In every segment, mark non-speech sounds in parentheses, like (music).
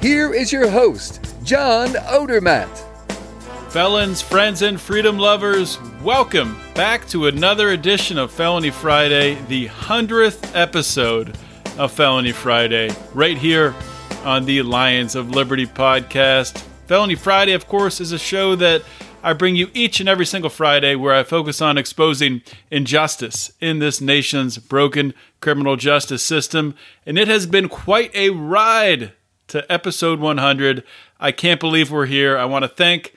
Here is your host, John Odermatt. Felons, friends, and freedom lovers, welcome back to another edition of Felony Friday, the 100th episode of Felony Friday, right here on the Lions of Liberty podcast. Felony Friday, of course, is a show that I bring you each and every single Friday where I focus on exposing injustice in this nation's broken criminal justice system. And it has been quite a ride to episode 100. I can't believe we're here. I want to thank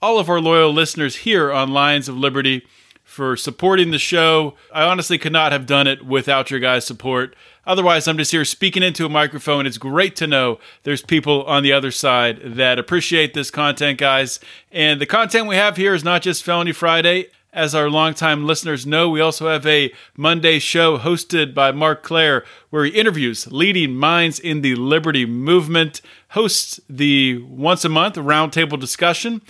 all of our loyal listeners here on Lions of Liberty for supporting the show. I honestly could not have done it without your guys' support. Otherwise, I'm just here speaking into a microphone. It's great to know there's people on the other side that appreciate this content, guys. And the content we have here is not just Felony Friday. As our longtime listeners know, we also have a Monday show hosted by Marc Clair where he interviews leading minds in the liberty movement, hosts the once a month roundtable discussion.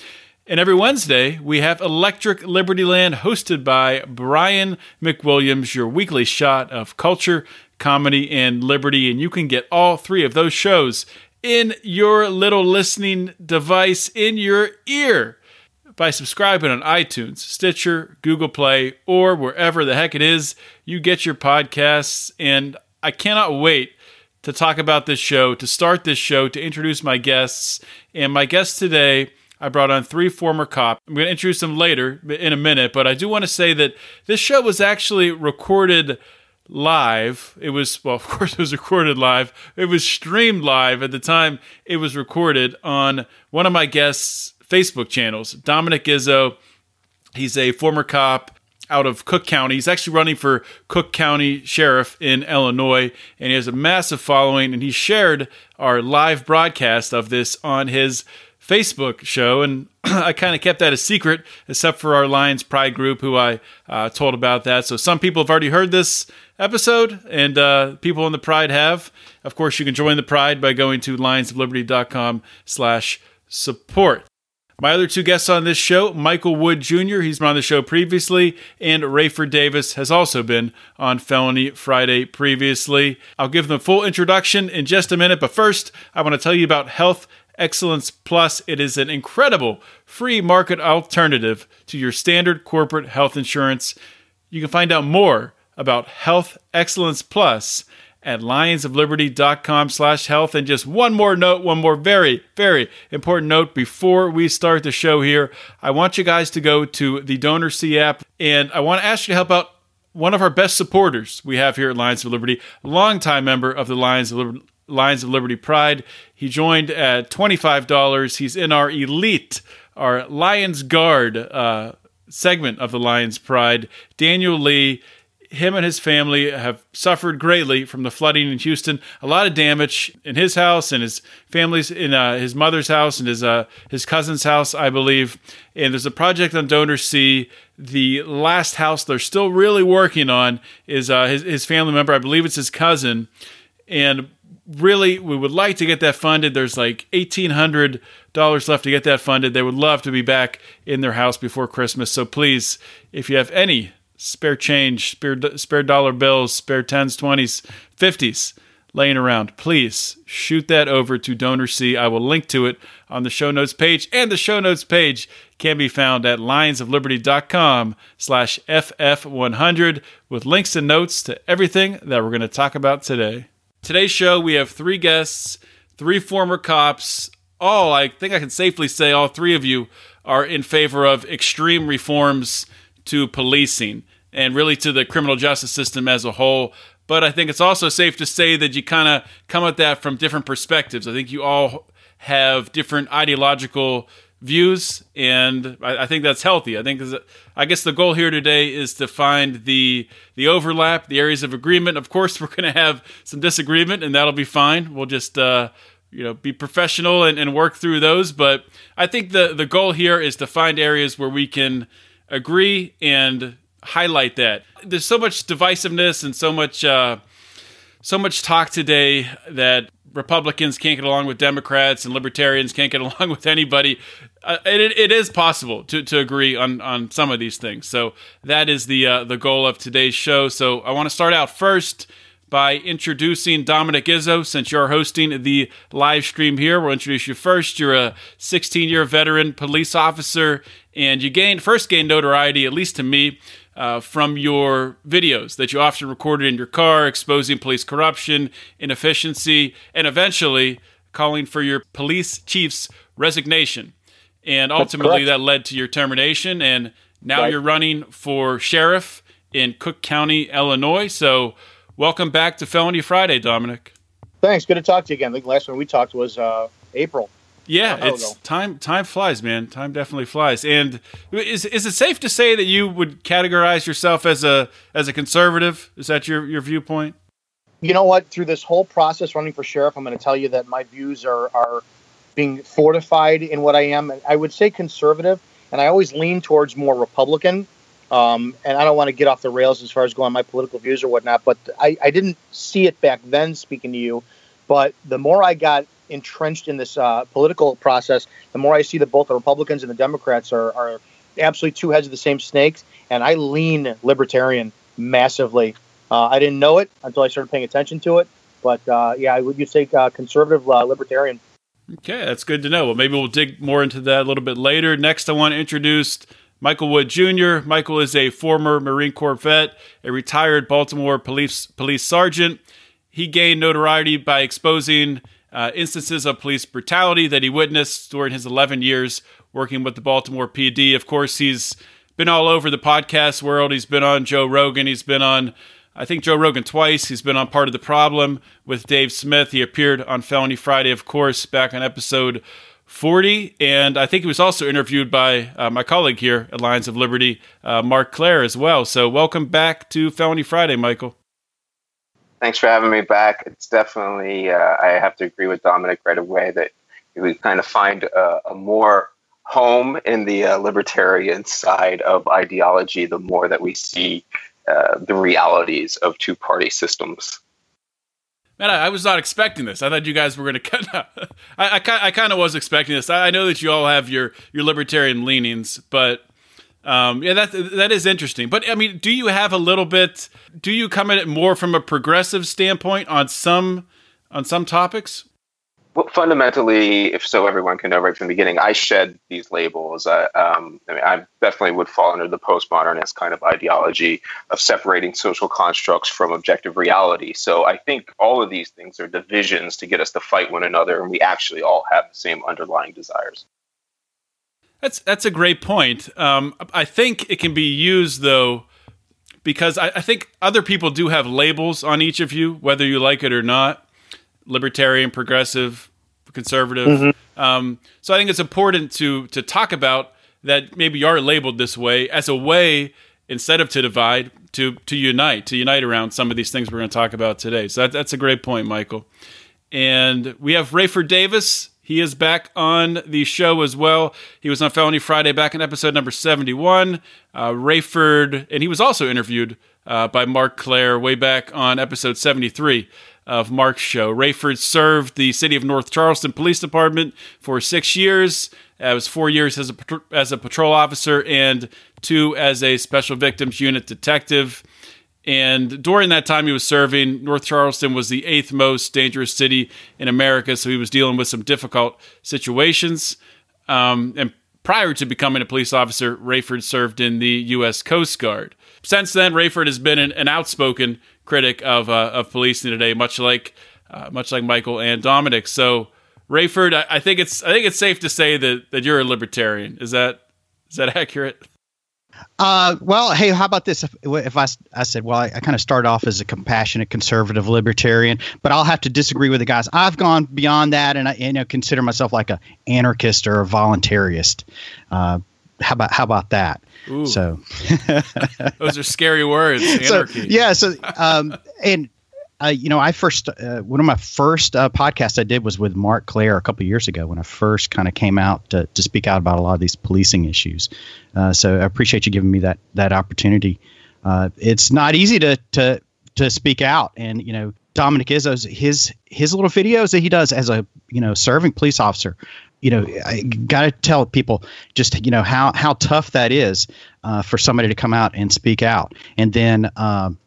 And every Wednesday, we have Electric Liberty Land hosted by Brian McWilliams, your weekly shot of culture, comedy, and liberty. And you can get all three of those shows in your little listening device, in your ear by subscribing on iTunes, Stitcher, Google Play, or wherever the heck it is you get your podcasts. And I cannot wait to talk about this show, to start this show, to introduce my guests. And my guests today, I brought on three former cops. I'm going to introduce them later in a minute, but I do want to say that this show was actually recorded live. It was, well, (laughs) of course, it was recorded live. It was streamed live at the time it was recorded on one of my guests' Facebook channels, Dominic Izzo. He's a former cop out of Cook County. He's actually running for Cook County Sheriff in Illinois, and he has a massive following. And he shared our live broadcast of this on his Facebook show, and (clears throat) I kind of kept that a secret, except for our Lions Pride group, who I uh, told about that. So some people have already heard this episode, and uh, people in the Pride have. Of course, you can join the Pride by going to lionsofliberty.com slash support. My other two guests on this show, Michael Wood Jr., he's been on the show previously, and Rayford Davis has also been on Felony Friday previously. I'll give them a full introduction in just a minute, but first, I want to tell you about Health Excellence Plus. It is an incredible free market alternative to your standard corporate health insurance. You can find out more about Health Excellence Plus at lionsofliberty.com slash health. And just one more note, one more very, very important note before we start the show here. I want you guys to go to the DonorSee app and I want to ask you to help out one of our best supporters we have here at Lions of Liberty, a longtime member of the Lions of Liberty. Lions of Liberty Pride. He joined at $25. He's in our elite, our Lions Guard uh, segment of the Lions Pride. Daniel Lee him and his family have suffered greatly from the flooding in Houston. A lot of damage in his house and his family's in uh, his mother's house and his uh, his cousin's house, I believe. And there's a project on DonorSee. The last house they're still really working on is uh, his his family member. I believe it's his cousin, and really we would like to get that funded. There's like eighteen hundred dollars left to get that funded. They would love to be back in their house before Christmas. So please, if you have any spare change, spare spare dollar bills, spare tens, twenties, fifties. Laying around, please shoot that over to DonorSee. I will link to it on the show notes page, and the show notes page can be found at lionsofliberty.com slash FF100 with links and notes to everything that we're going to talk about today. Today's show, we have three guests, three former cops, all, I think I can safely say, all three of you are in favor of extreme reforms to policing and really to the criminal justice system as a whole. But I think it's also safe to say that you kind of come at that from different perspectives. I think you all have different ideological views, and I, I think that's healthy. I think I guess the goal here today is to find the the overlap, the areas of agreement. Of course, (laughs) we're going to have some disagreement, and that'll be fine. We'll just uh, you know be professional and, and work through those. But I think the the goal here is to find areas where we can agree and highlight that. There's so much divisiveness and so much uh, so much talk today that Republicans can't get along with Democrats and libertarians can't get (laughs) along with anybody. Uh, it, it is possible to, to agree on, on some of these things. So that is the uh, the goal of today's show. So I want to start out first by introducing Dominic Izzo. Since you're hosting the live stream here, we'll introduce you first. You're a 16 year veteran police officer, and you gained first gained notoriety, at least to me, uh, from your videos that you often recorded in your car, exposing police corruption, inefficiency, and eventually calling for your police chief's resignation. And ultimately, that led to your termination. And now right. you're running for sheriff in Cook County, Illinois. So, welcome back to Felony Friday, Dominic. Thanks. Good to talk to you again. I think the last one we talked was uh, April. Yeah, it's time. Time flies, man. Time definitely flies. And is is it safe to say that you would categorize yourself as a as a conservative? Is that your your viewpoint? You know what? Through this whole process running for sheriff, I'm going to tell you that my views are are being fortified in what I am. I would say conservative, and I always lean towards more Republican. Um, and I don't want to get off the rails as far as going my political views or whatnot, but I, I didn't see it back then speaking to you. But the more I got entrenched in this uh, political process, the more I see that both the Republicans and the Democrats are, are absolutely two heads of the same snakes. And I lean libertarian massively. Uh, I didn't know it until I started paying attention to it. But uh, yeah, I would you say uh, conservative uh, libertarian. Okay, that's good to know. Well, maybe we'll dig more into that a little bit later. Next, I want to introduce Michael Wood Jr. Michael is a former Marine Corps vet, a retired Baltimore police police sergeant. He gained notoriety by exposing uh, instances of police brutality that he witnessed during his 11 years working with the Baltimore PD. Of course, he's been all over the podcast world. He's been on Joe Rogan. He's been on, I think, Joe Rogan twice. He's been on Part of the Problem with Dave Smith. He appeared on Felony Friday, of course, back on episode 40. And I think he was also interviewed by uh, my colleague here at Lions of Liberty, uh, Marc Clair, as well. So welcome back to Felony Friday, Michael. Thanks for having me back. It's definitely, uh, I have to agree with Dominic right away that we kind of find a, a more home in the uh, libertarian side of ideology the more that we see uh, the realities of two party systems. Man, I, I, was not expecting this. I thought you guys were going to cut. (laughs) I, I, I kind of was expecting this. I, I know that you all have your, your libertarian leanings, but um, yeah, that that is interesting. But I mean, do you have a little bit? Do you come at it more from a progressive standpoint on some on some topics? Well, fundamentally, if so, everyone can know right from the beginning. I shed these labels. Uh, um, I mean, I definitely would fall under the postmodernist kind of ideology of separating social constructs from objective reality. So I think all of these things are divisions to get us to fight one another, and we actually all have the same underlying desires. That's that's a great point. Um, I think it can be used though, because I, I, think other people do have labels on each of you, whether you like it or not. Libertarian, progressive, conservative. Mm-hmm. Um, so I think it's important to to talk about that. Maybe you are labeled this way as a way instead of to divide, to to unite, to unite around some of these things we're going to talk about today. So that, that's a great point, Michael. And we have Rayford Davis he is back on the show as well. He was on Felony Friday back in episode number 71. Uh, Rayford, and he was also interviewed uh, by Marc Clair way back on episode 73 of Marc's show. Rayford served the city of North Charleston Police Department for six years. Uh, it was four years as a, as a patrol officer and two as a special victims unit detective. And during that time he was serving, North Charleston was the eighth most dangerous city in America. So he was dealing with some difficult situations. Um, and prior to becoming a police officer, Rayford served in the U.S. Coast Guard. Since then, Rayford has been an, an outspoken critic of, uh, of policing today, much like, uh, much like Michael and Dominic. So, Rayford, I, I think it's I think it's safe to say that that you're a libertarian. Is that is that (laughs) accurate? Uh, well, hey, how about this? If, if I, I said, well, I, I kind of start off as a compassionate conservative libertarian, but I'll have to disagree with the guys. I've gone beyond that, and I you know consider myself like a anarchist or a voluntarist. Uh, how about how about that? Ooh. So (laughs) those are scary words. Anarchy. So, yeah. So um, and uh, you know, I first uh, one of my first uh, podcasts I did was with Marc Clair a couple years ago when I first kind of came out to, to speak out about a lot of these policing issues. Uh, so I appreciate you giving me that that opportunity. Uh, it's not easy to to to speak out, and you know, Dominic Izzo's his his little videos that he does as a you know serving police officer. You know, I got to tell people just you know how how tough that is uh, for somebody to come out and speak out, and then. Um,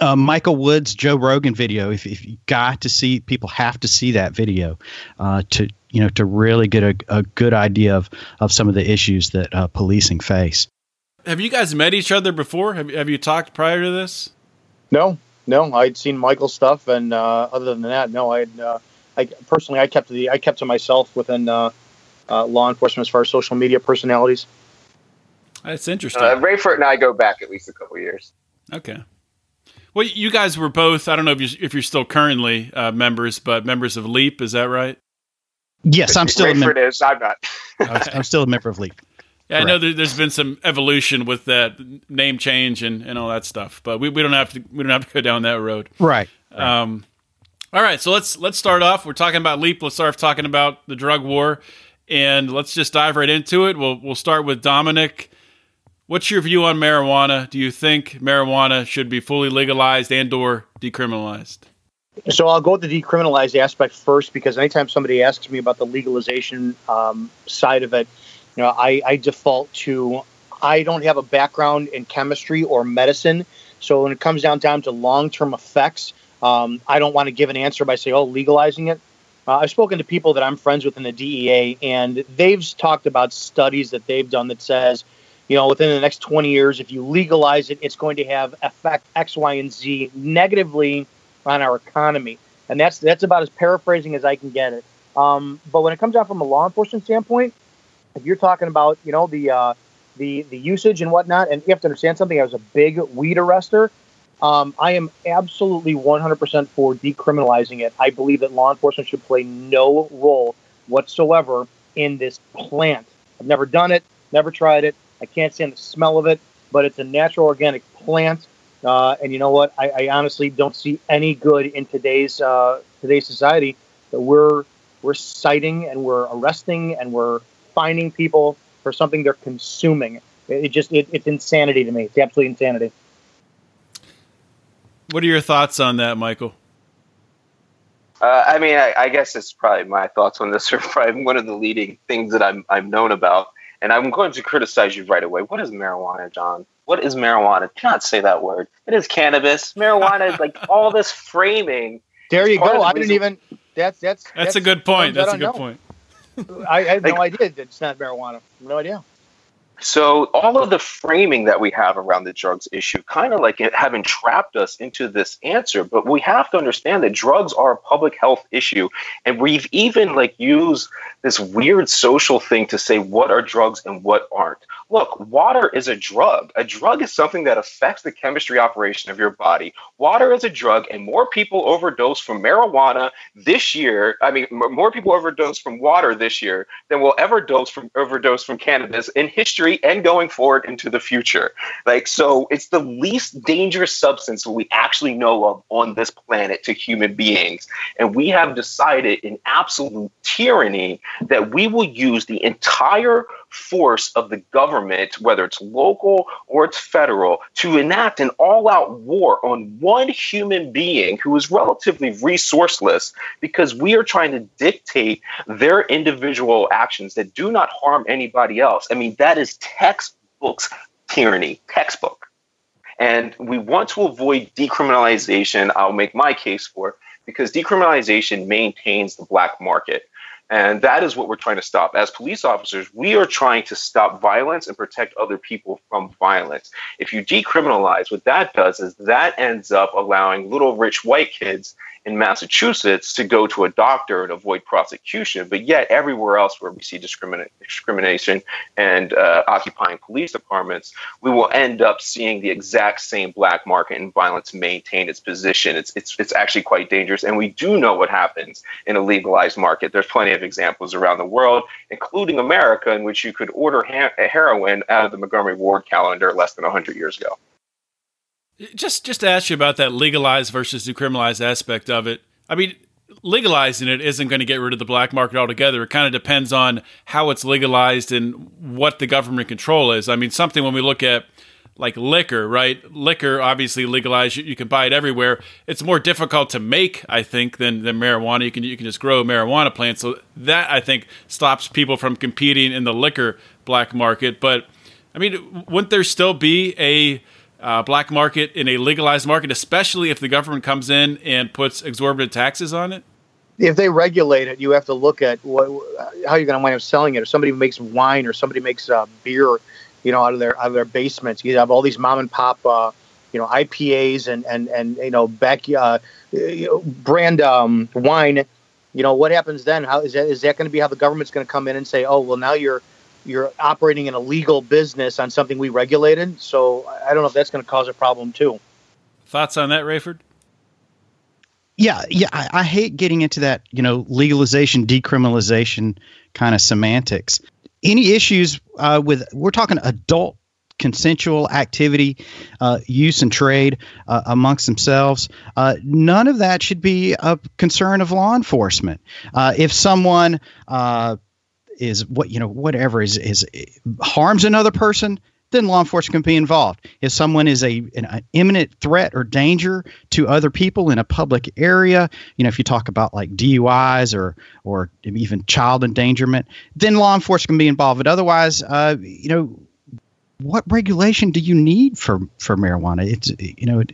uh, Michael Wood's Joe Rogan video. If, if you got to see, people have to see that video uh, to you know to really get a, a, good idea of of some of the issues that uh, policing face. Have you guys met each other before? Have Have you talked prior to this? No, no. I'd seen Michael's stuff, and uh, other than that, no. I uh, I personally I kept the I kept to myself within uh, law enforcement as far as social media personalities. That's interesting. Rayford and I go back at least a couple years. Okay. Well, you guys were both. I don't know if you're, if you're still currently uh, members, but members of Leap. Is that right? Yes, I'm still Rayford a member. Is I'm not. (laughs) I'm still a member of Leap. Yeah, Correct. I know there, has been some evolution with that name change and, and all that stuff, but we, we don't have to we don't have to go down that road. Right. right. Um, all right, so let's let's start off. We're talking about Leap. Let's start off talking about the drug war, and let's just dive right into it. We'll we'll start with Dominic. What's your view on marijuana? Do you think marijuana should be fully legalized and or decriminalized? So I'll go with the decriminalized aspect first because anytime somebody asks me about the legalization um, side of it, you know, I, I default to I don't have a background in chemistry or medicine, so when it comes down down to long term effects, um, I don't want to give an answer by saying, "Oh, legalizing it." Uh, I've spoken to people that I'm friends with in the DEA, and they've talked about studies that they've done that says you know, within the next 20 years, if you legalize it, it's going to have effect X, Y, and Z negatively on our economy. And that's that's about as paraphrasing as I can get it. Um, but when it comes out from a law enforcement standpoint, if you're talking about, you know, the uh, the the usage and whatnot, and you have to understand something. I was a big weed arrester. Um, I am absolutely 100% for decriminalizing it. I believe that law enforcement should play no role whatsoever in this plant. I've never done it, never tried it. I can't stand the smell of it, but it's a natural organic plant. Uh, and you know what? I, I, honestly don't see any good in today's uh, today's society that we're we're citing and we're arresting and we're finding people for something they're consuming. It, it just it, it's insanity to me. It's absolute insanity. What are your thoughts on that, Michael? Uh, I mean, I, I, guess it's probably my thoughts on this (laughs) are probably one of the leading things that I'm I'm known about. And I'm going to criticize you right away. What is marijuana, John? What is marijuana? Do not say that word. It is cannabis. Marijuana is like all this framing. There you go. I didn't even. That's that's that's, that's a good point. That's a good know. point. I, I had like, no idea that it's not marijuana. No idea. So all of the framing that we have around the drugs issue kind of like have entrapped us into this answer, but we have to understand that drugs are a public health issue and we've even like used this weird social thing to say what are drugs and what aren't. Look, water is a drug. A drug is something that affects the chemistry operation of your body. Water is a drug, and more people overdose from marijuana this year. I mean, more people overdose from water this year than will ever dose from overdose from cannabis in history and going forward into the future. Like, so it's the least dangerous substance we actually know of on this planet to human beings, and we have decided in absolute tyranny that we will use the entire force of the government, whether it's local or it's federal, to enact an all out war on one human being who is relatively resourceless because we are trying to dictate their individual actions that do not harm anybody else. I mean, that is textbooks tyranny, textbook. And we want to avoid decriminalization. I'll make my case for because decriminalization maintains the black market. And that is what we're trying to stop. As police officers, we are trying to stop violence and protect other people from violence. If you decriminalize, what that does is that ends up allowing little rich white kids in Massachusetts to go to a doctor and avoid prosecution, but yet everywhere else where we see discrimin- discrimination and uh, occupying police departments, we will end up seeing the exact same black market and violence maintain its position. It's it's it's actually quite dangerous, and we do know what happens in a legalized market. There's plenty of examples around the world, including America, in which you could order ha- heroin out of the Montgomery Ward calendar less than 100 years ago. Just just to ask you about that legalized versus decriminalized aspect of it. I mean, legalizing it isn't going to get rid of the black market altogether. It kind of depends on how it's legalized and what the government control is. I mean, something when we look at like liquor, right? Liquor, obviously legalized, you, you, can buy it everywhere. It's more difficult to make, I think, than, than marijuana. You can you can just grow marijuana plants, so that I think stops people from competing in the liquor black market. But I mean, wouldn't there still be a uh, black market in a legalized market, especially if the government comes in and puts exorbitant taxes on it? If they regulate it, you have to look at what, how you're going to wind up selling it. If somebody makes wine or somebody makes uh, beer, you know, out of their out of their basements, you have all these mom and pop, uh, you know, IPAs and and and you know, back uh, brand um, wine. You know, what happens then? How is that? Is that going to be how the government's going to come in and say, oh, well, now you're you're operating in a legal business on something we regulated. So I don't know if that's going to cause a problem too. Thoughts on that, Rayford? Yeah, yeah, I, I hate getting into that, you know, legalization, decriminalization kind of semantics. Any issues uh, with we're talking adult consensual activity, uh, use and trade uh, amongst themselves. Uh, none of that should be a concern of law enforcement. Uh, if someone uh, is what you know whatever is is harms another person then law enforcement can be involved. If someone is a an, an, imminent threat or danger to other people in a public area, you know, if you talk about like DUIs or or even child endangerment, then law enforcement can be involved. But otherwise, uh, you know, what regulation do you need for for marijuana? It's you know. It,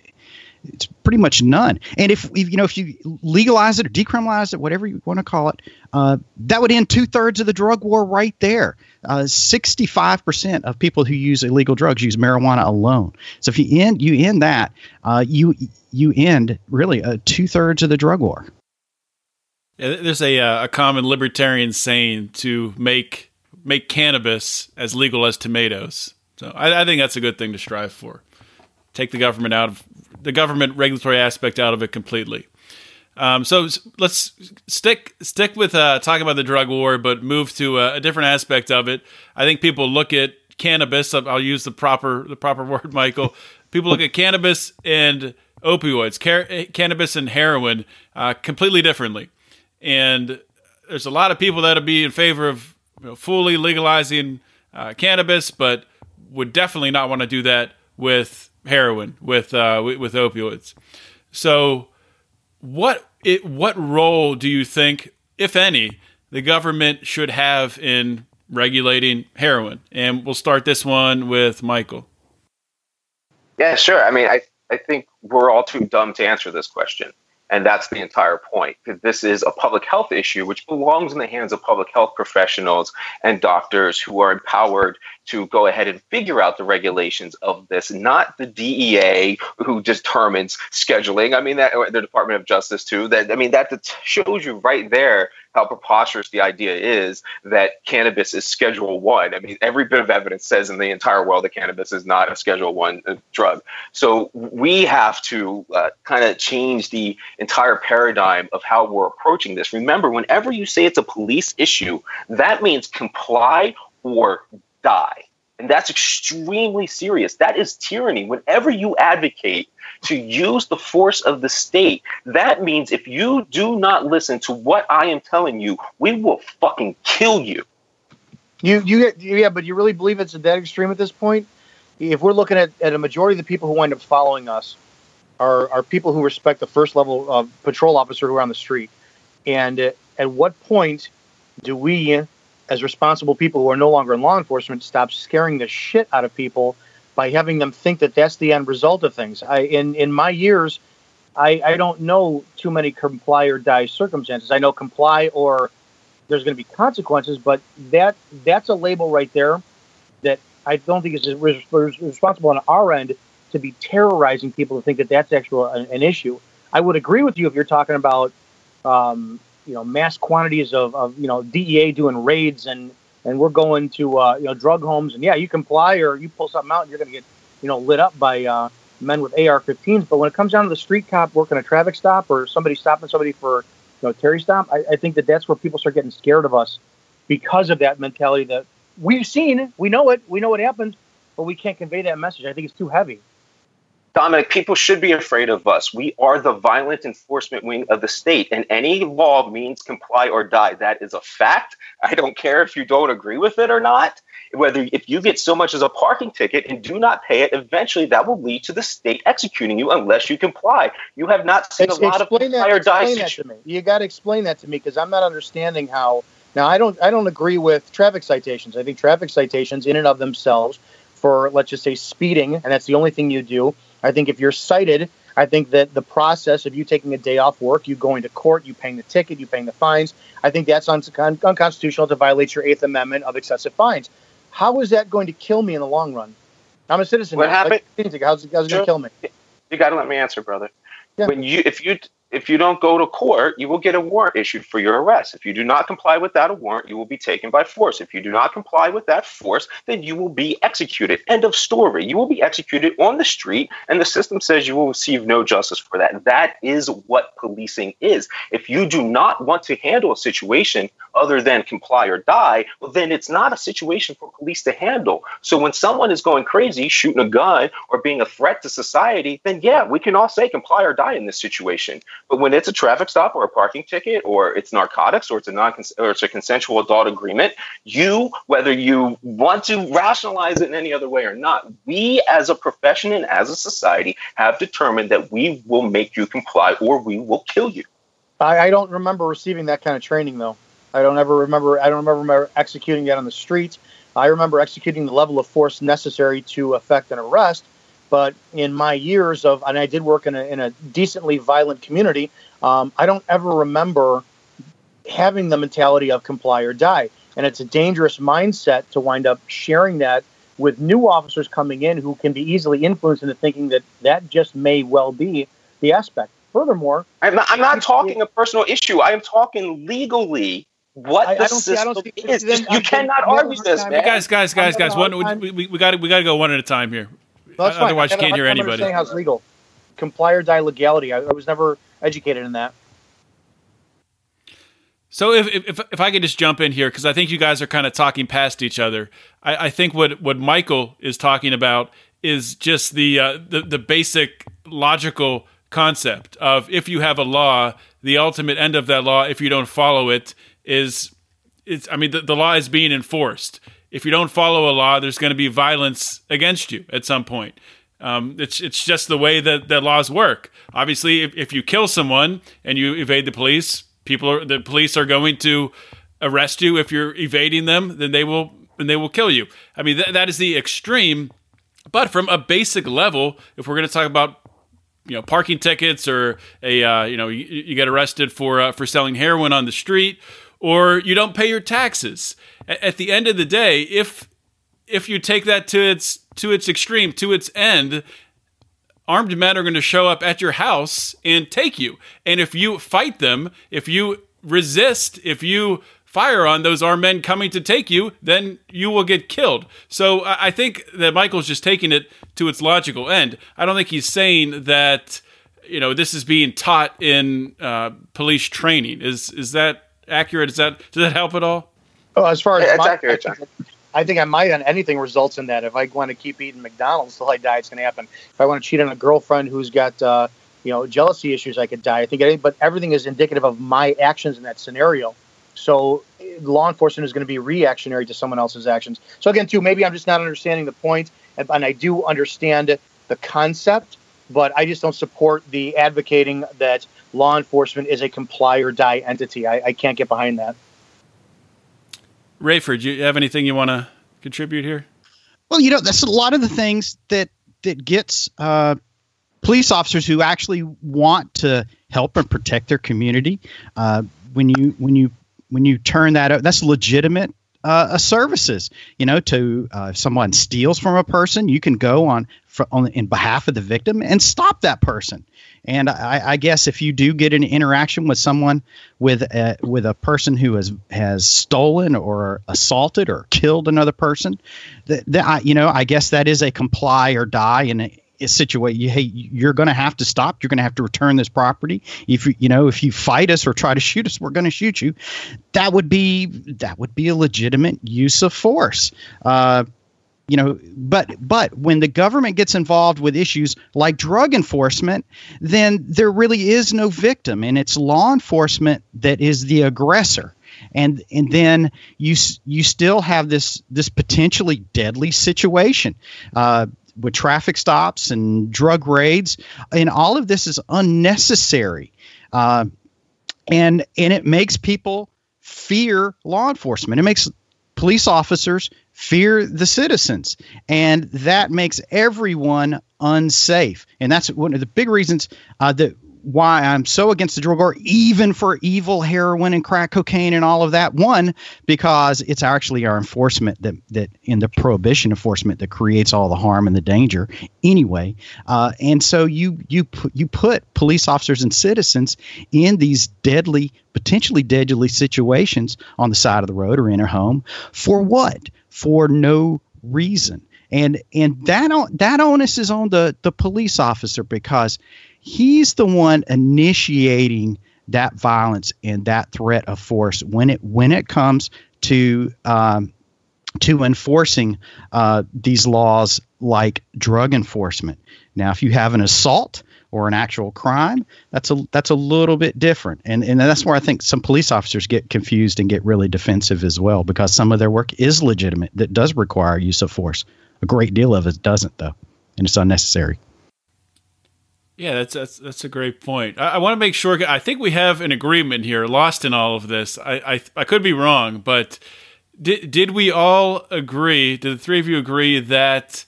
it's pretty much none. And if, if, you know if you legalize it or decriminalize it, whatever you want to call it, uh, that would end two thirds of the drug war right there. Uh, sixty-five percent of people who use illegal drugs use marijuana alone. So if you end you end that, uh, you you end really uh, two thirds of the drug war. Yeah, there's a uh, a common libertarian saying to make make cannabis as legal as tomatoes. So I, I think that's a good thing to strive for. Take the government out of the government regulatory aspect out of it completely. Um, so let's stick stick with uh, talking about the drug war, but move to a, a, different aspect of it. I think people look at cannabis. I'll use the proper the proper (laughs) word, Michael. People look at cannabis and opioids, car- cannabis and heroin, uh, completely differently. And there's a lot of people that'll be in favor of you know, fully legalizing uh, cannabis, but would definitely not want to do that with heroin with uh, with, opioids. So, what it, what role do you think, if any, the government should have in regulating heroin? And we'll start this one with Michael. Yeah, sure. I mean, I I think we're all too dumb to answer this question. And that's the entire point. This is a public health issue which belongs in the hands of public health professionals and doctors who are empowered to go ahead and figure out the regulations of this, not the DEA who determines scheduling. I mean, that the Department of Justice too. That I mean, that shows you right there how preposterous the idea is that cannabis is Schedule One. I. Mean, every bit of evidence says in the entire world that cannabis is not a Schedule One uh, drug. So we have to uh, kind of change the entire paradigm of how we're approaching this. Remember, whenever you say it's a police issue, that means comply or die. And that's extremely serious. That is tyranny. Whenever you advocate to use the force of the state, that means if you do not listen to what I am telling you, we will fucking kill you. You, you, yeah, but you really believe it's that extreme at this point? If we're looking at, at a majority of the people who wind up following us are, are people who respect the first level of patrol officer who are on the street. And at what point do we as responsible people who are no longer in law enforcement, stop scaring the shit out of people by having them think that that's the end result of things. I, in in my years, I, I don't know too many comply or die circumstances. I know comply or there's going to be consequences, but that that's a label right there that I don't think is responsible on our end to be terrorizing people to think that that's actually an, an issue. I would agree with you if you're talking about, um, you know, mass quantities of, of, you know, DEA doing raids and, and we're going to, uh, you know, drug homes and yeah, you comply or you pull something out and you're going to get, you know, lit up by uh, men with AR-15s. But when it comes down to the street cop working a traffic stop or somebody stopping somebody for, you know, Terry stop, I, I think that that's where people start getting scared of us because of that mentality that we've seen, we know it, we know what happens, but we can't convey that message. I think it's too heavy. Dominic, people should be afraid of us. We are the violent enforcement wing of the state, and any law means comply or die. That is a fact. I don't care if you don't agree with it or not. Whether if you get so much as a parking ticket and do not pay it, eventually that will lead to the state executing you unless you comply. You have not seen Ex- a lot of comply that, or die. Explain that to me. You got to explain that to me because I'm not understanding how. Now, I don't. I don't agree with traffic citations. I think traffic citations, in and of themselves, for let's just say speeding, and that's the only thing you do I think if you're cited, I think that the process of you taking a day off work, you going to court, you paying the ticket, you paying the fines, I think that's un- unconstitutional to violate your Eighth Amendment of excessive fines. How is that going to kill me in the long run? I'm a citizen. What happened? Like, how's, how's it going to kill me? You got to let me answer, brother. Yeah. When you, if you if you don't go to court, you will get a warrant issued for your arrest. If you do not comply with that warrant, you will be taken by force. If you do not comply with that force, then you will be executed. End of story. You will be executed on the street, and the system says you will receive no justice for that. That is what policing is. If you do not want to handle a situation other than comply or die, well, then it's not a situation for police to handle. So when someone is going crazy, shooting a gun, or being a threat to society, then yeah, we can all say comply or die in this situation. But when it's a traffic stop or a parking ticket or it's narcotics or it's a non or it's a consensual adult agreement, you whether you want to rationalize it in any other way or not, we as a profession and as a society have determined that we will make you comply or we will kill you. I, I don't remember receiving that kind of training though. I don't ever remember. I don't remember executing that on the street. I remember executing the level of force necessary to effect an arrest but in my years of, and I did work in a, in a decently violent community, um, I don't ever remember having the mentality of comply or die. And it's a dangerous mindset to wind up sharing that with new officers coming in who can be easily influenced into thinking that that just may well be the aspect. Furthermore, I'm not, I'm not talking a personal issue. I am talking legally what I, the I system see, is. Then, you cannot argue this, man. Guys, guys, guys, guys. One, we, we, we got we got to go one at a time here. Well, that's Otherwise, you can't hear anybody. How it's legal. Comply or die legality. I, I, was never educated in that. So if, if if I could just jump in here because I think you guys are kind of talking past each other. I, I think what what Michael is talking about is just the uh, the the basic logical concept of if you have a law, the ultimate end of that law, if you don't follow it, is it's. I mean, the, the law is being enforced if you don't follow a law, there's going to be violence against you at some point. Um, it's it's just the way that, that laws work. Obviously, if, if you kill someone and you evade the police, people are the police are going to arrest you. If you're evading them, then they will and they will kill you. I mean, th- that is the extreme. But from a basic level, if we're going to talk about you know parking tickets or a uh, you know you, you, get arrested for uh, for selling heroin on the street or you don't pay your taxes. At the end of the day, if if you take that to its to its extreme, to its end, armed men are going to show up at your house and take you. And if you fight them, if you resist, if you fire on those armed men coming to take you, then you will get killed. So I think that Michael's just taking it to its logical end. I don't think he's saying that you know this is being taught in uh, police training. Is is that accurate? Is that does that help at all? Oh, as far as yeah, my, accurate, I think I might on anything results in that. If I want to keep eating McDonald's till I die, it's going to happen. If I want to cheat on a girlfriend who's got uh, you know jealousy issues, I could die. I think, but everything is indicative of my actions in that scenario. So law enforcement is going to be reactionary to someone else's actions. So again, too, maybe I'm just not understanding the point, and, and I do understand the concept, but I just don't support the advocating that law enforcement is a comply or die entity. I, I can't get behind that. Rayford, do you have anything you want to contribute here? Well, you know, that's a lot of the things that that gets uh, police officers who actually want to help and protect their community. Uh, when you when you when you turn that, out, that's legitimate uh, services. You know, to uh, if someone steals from a person, you can go on, for, on in behalf of the victim and stop that person. And I, I, guess if you do get an interaction with someone with a, with a person who has has stolen or assaulted or killed another person, that, that I, you know, I guess that is a comply or die in a, situation. You, hey, you're going to have to stop. You're going to have to return this property. If you you know if you fight us or try to shoot us, we're going to shoot you. That would be that would be a legitimate use of force. Uh, you know but but when the government gets involved with issues like drug enforcement then there really is no victim and it's law enforcement that is the aggressor and and then you you still have this this potentially deadly situation uh, with traffic stops and drug raids and all of this is unnecessary. Uh, and and it makes people fear law enforcement. It makes police officers fear the citizens. And that makes everyone unsafe. And that's one of the big reasons uh, that why I'm so against the drug war, even for evil heroin and crack cocaine and all of that. One, because it's actually our enforcement that that in the prohibition enforcement that creates all the harm and the danger anyway. Uh, and so you you put, you put police officers and citizens in these deadly, potentially deadly situations on the side of the road or in a home for what? For no reason and and that on, that onus is on the the police officer because he's the one initiating that violence and that threat of force when it when it comes to um, to enforcing uh, these laws like drug enforcement. Now, if you have an assault or an actual crime, that's a that's a little bit different, and and that's where I think some police officers get confused and get really defensive as well because some of their work is legitimate that does require use of force. A great deal of it doesn't, though, and it's unnecessary. Yeah, that's that's that's a great point. I, I want to make sure. I think we have an agreement here. Lost in all of this, I I, I could be wrong, but did did we all agree? Did the three of you agree that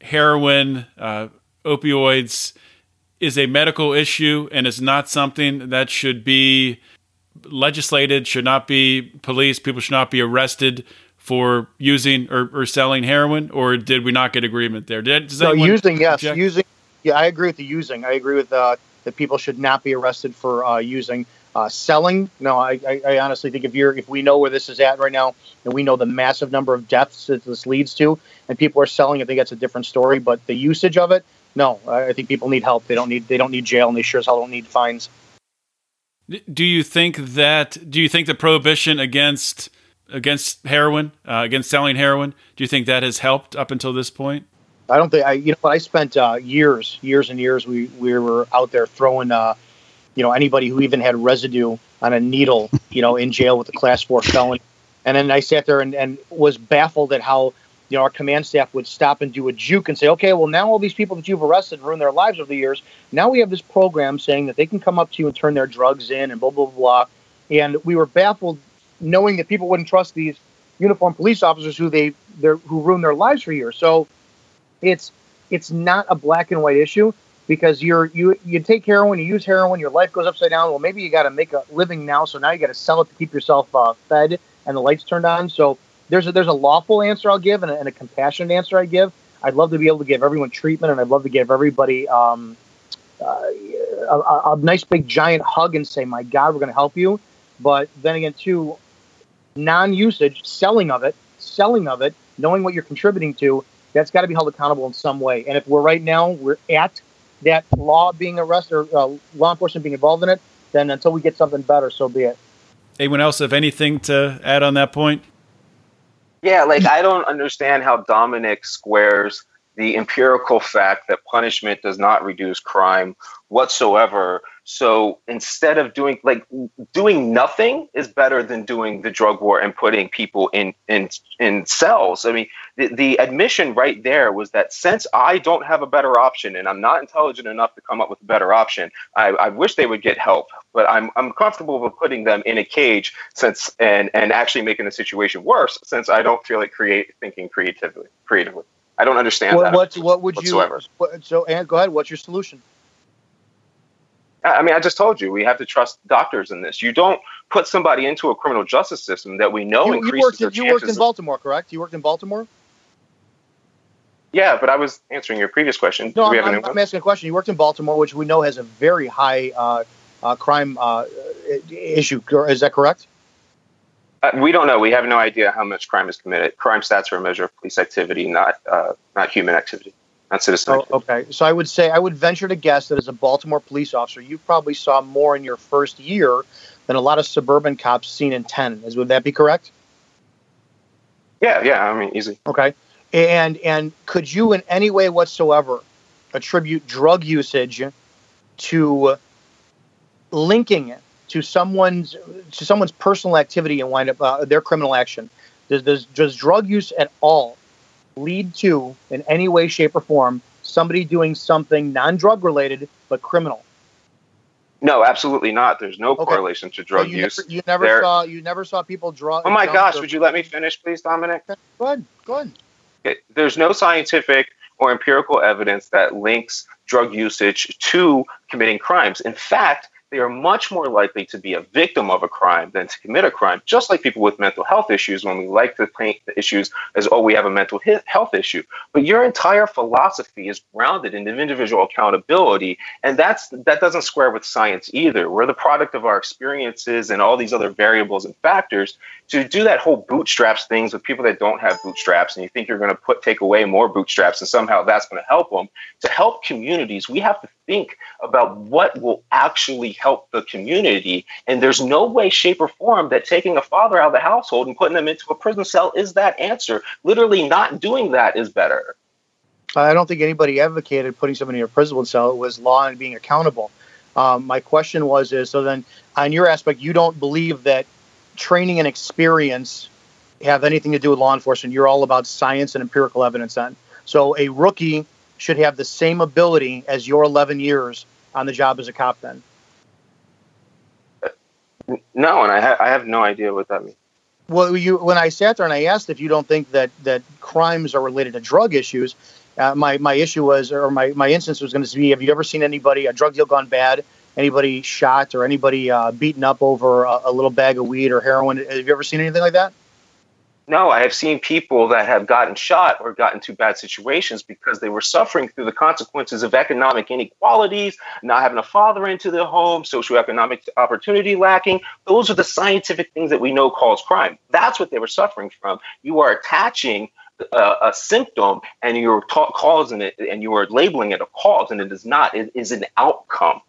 heroin, uh, opioids, is a medical issue and is not something that should be legislated? Should not be police. People should not be arrested for using or, or selling heroin. Or did we not get agreement there? Did does so using yes, object? using yeah, I agree with the using. I agree with uh, that people should not be arrested for uh, using. Uh, selling, no, I, I, I, honestly think if you're if we know where this is at right now and we know the massive number of deaths that this leads to, and people are selling, I think that's a different story. But the usage of it, no, I, think people need help. They don't need they don't need jail, and they sure as hell don't need fines. Do you think that? Do you think the prohibition against against heroin, uh, against selling heroin, do you think that has helped up until this point? I don't think I. You know, what I spent uh, years, years and years. We we were out there throwing, uh, you know, anybody who even had residue on a needle, you know, in jail with a class four felony. And then I sat there and, and was baffled at how, you know, our command staff would stop and do a juke and say, okay, well, now all these people that you've arrested ruined their lives over the years, now we have this program saying that they can come up to you and turn their drugs in and blah blah blah. And we were baffled, knowing that people wouldn't trust these uniformed police officers who they who ruined their lives for years. So it's it's not a black and white issue because you're you you take heroin, you use heroin, your life goes upside down. Well, maybe you got to make a living now, so now you got to sell it to keep yourself uh, fed and the lights turned on. So there's a there's a lawful answer I'll give and a, and a compassionate answer I give. I'd love to be able to give everyone treatment, and I'd love to give everybody um, uh, a, a nice big giant hug and say, "My God, we're going to help you." But then again, too, non-usage, selling of it, selling of it, knowing what you're contributing to, that's got to be held accountable in some way. And if we're right now we're at that law being arrested or uh, law enforcement being involved in it, then until we get something better, so be it. Anyone else have anything to add on that point? Yeah, like I don't understand how Dominic squares the empirical fact that punishment does not reduce crime whatsoever so instead of doing like doing nothing is better than doing the drug war and putting people in in in cells. I mean, the, the admission right there was that since I don't have a better option and I'm not intelligent enough to come up with a better option, I, I wish they would get help. But I'm I'm comfortable with putting them in a cage since and and actually making the situation worse since I don't feel like create thinking creatively creatively. I don't understand what, that. What, what would whatsoever. you? What, so, and go ahead. What's your solution? I mean, I just told you we have to trust doctors in this. You don't put somebody into a criminal justice system that we know You, increases you worked. their In, you worked in Baltimore, correct? You worked in Baltimore. Yeah, but I was answering your previous question. No, Do we I'm, have a new I'm, I'm asking a question. You worked in Baltimore, which we know has a very high uh, uh, crime uh, issue. Is that correct? Uh, we don't know. We have no idea how much crime is committed. Crime stats are a measure of police activity, not uh, not human activity, not citizen Oh, activity. okay. So I would say I would venture to guess that as a Baltimore police officer, you probably saw more in your first year than a lot of suburban cops seen in ten. Is would that be correct? Yeah, yeah. I mean, easy. Okay. And and could you in any way whatsoever attribute drug usage to linking it to someone's to someone's personal activity and wind up uh, their criminal action? Does, does does drug use at all lead to in any way, shape, or form somebody doing something non-drug related but criminal? No, absolutely not. There's no Okay. correlation to drug So you use. Never, you never There- saw you never saw people draw. Oh my gosh! Would you let me finish, please, Dominic? Go ahead. Go ahead. there's no scientific or empirical evidence that links drug usage to committing crimes. In fact, they are much more likely to be a victim of a crime than to commit a crime. Just like people with mental health issues, when we like to paint the issues as, oh, we have a mental health issue. But your entire philosophy is grounded in individual accountability, and that's that doesn't square with science either. We're the product of our experiences and all these other variables and factors. To do that whole bootstraps things with people that don't have bootstraps, and you think you're going to put take away more bootstraps, and somehow that's going to help them. To help communities, we have to think about what will actually help the community. And there's no way, shape, or form that taking a father out of the household and putting them into a prison cell is that answer. Literally, not doing that is better. I don't think anybody advocated putting somebody in a prison cell. It was law and being accountable. Um, my question was: is so then on your aspect, you don't believe that training and experience have anything to do with law enforcement. You're all about science and empirical evidence. Then, so a rookie should have the same ability as your 11 years on the job as a cop. Then, No, and I, ha- I have no idea what that means. well, you when I sat there and I asked if you don't think that that crimes are related to drug issues, uh, my my issue was or my my instance was going to be: Have you ever seen anybody a drug deal gone bad? Anybody shot or anybody uh, beaten up over a, a little bag of weed or heroin? Have you ever seen anything like that? No, I have seen people that have gotten shot or gotten into bad situations because they were suffering through the consequences of economic inequalities, not having a father into their home, socioeconomic opportunity lacking. Those are the scientific things that we know cause crime. That's what they were suffering from. You are attaching a, a symptom and you're ta- causing it and you are labeling it a cause, and it is not. It is an outcome.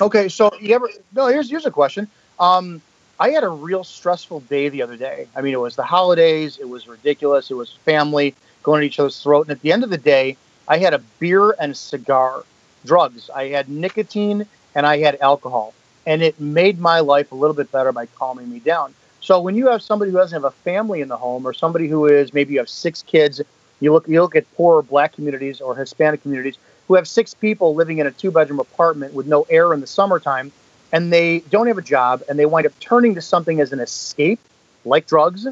Okay, so you ever? No, here's here's a question. Um, I had a real stressful day the other day. I mean, it was the holidays. It was ridiculous. It was family going at each other's throat. And at the end of the day, I had a beer and a cigar, drugs. I had nicotine and I had alcohol, and it made my life a little bit better by calming me down. So when you have somebody who doesn't have a family in the home, or somebody who is maybe you have six kids, you look you look at poor black communities or Hispanic communities who have six people living in a two bedroom apartment with no air in the summertime and they don't have a job and they wind up turning to something as an escape like drugs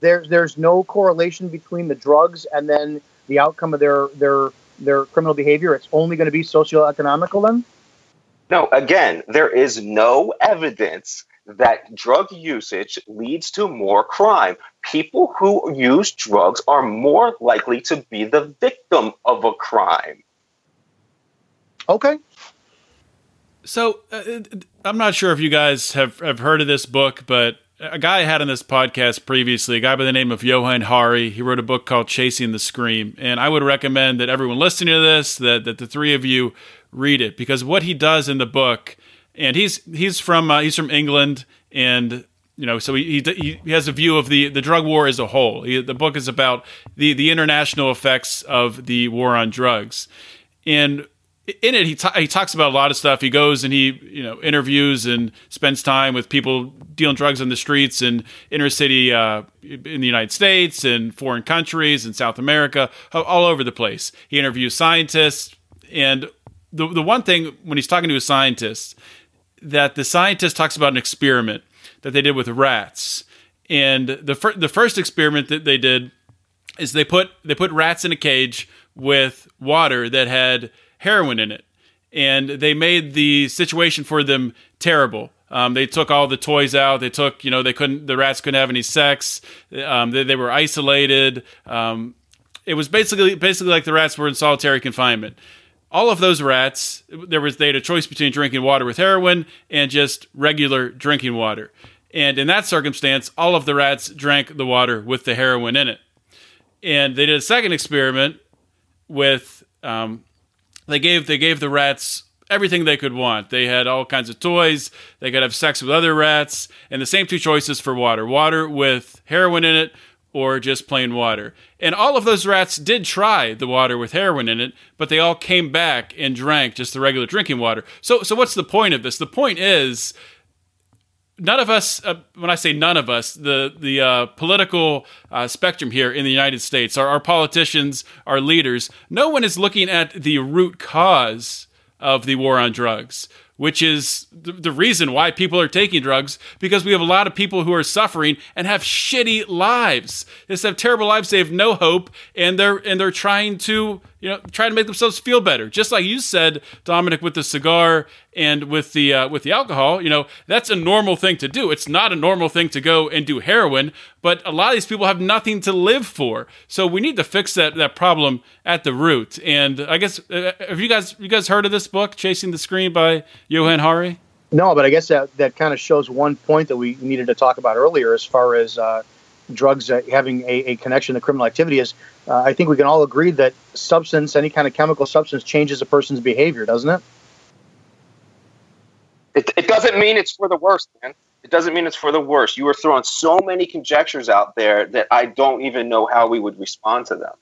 there, there's no correlation between the drugs and then the outcome of their their their criminal behavior it's only going to be socioeconomical then No, again, there is no evidence that drug usage leads to more crime. People who use drugs are more likely to be the victim of a crime. okay So uh, I'm not sure if you guys have, have heard of this book, but a guy I had on this podcast previously, a guy by the name of Johann Hari, he wrote a book called Chasing the Scream. And I would recommend that everyone listening to this, that, that the three of you read it, because what he does in the book, and he's he's from uh, he's from England, and you know, so he, he, he has a view of the, the drug war as a whole. He, the book is about the, the international effects of the war on drugs. And in it, he, ta- he talks about a lot of stuff. He goes and he you know interviews and spends time with people dealing drugs on the streets and inner city uh, in the United States and foreign countries and South America, all over the place. He interviews scientists, and the the one thing when he's talking to a scientist, that the scientist talks about an experiment that they did with rats, and the fir- the first experiment that they did is they put they put rats in a cage with water that had heroin in it and they made the situation for them terrible. Um, they took all the toys out. They took, you know, they couldn't, the rats couldn't have any sex. Um, they, they, were isolated. Um, it was basically, basically like the rats were in solitary confinement. All of those rats, there was they had a choice between drinking water with heroin and just regular drinking water. And in that circumstance, all of the rats drank the water with the heroin in it. And they did a second experiment with um, they gave they gave the rats everything they could want. They had all kinds of toys. They could have sex with other rats, and the same two choices for water: water with heroin in it, or just plain water. And all of those rats did try the water with heroin in it, but they all came back and drank just the regular drinking water. So, so what's the point of this? The point is none of us, uh, when I say none of us, the the uh, political uh, spectrum here in the United States, our, our politicians, our leaders, no one is looking at the root cause of the war on drugs which is the, reason why people are taking drugs because we have a lot of people who are suffering and have shitty lives. They have terrible lives. They have no hope, and they're and they're trying to you know try to make themselves feel better. Just like you said, Dominic, with the cigar and with the uh, with the alcohol, you know that's a normal thing to do. It's not a normal thing to go and do heroin, but a lot of these people have nothing to live for. So we need to fix that that problem at the root. And I guess uh, have you guys you guys heard of this book, Chasing the Scream by Johann Hari? No, but I guess that that kind of shows one point that we needed to talk about earlier, as far as uh, drugs uh, having a, a, connection to criminal activity. Is uh, I think we can all agree that substance, any kind of chemical substance, changes a person's behavior, doesn't it? It, it doesn't mean it's for the worst, man. It doesn't mean it's for the worst. You are throwing so many conjectures out there that I don't even know how we would respond to them.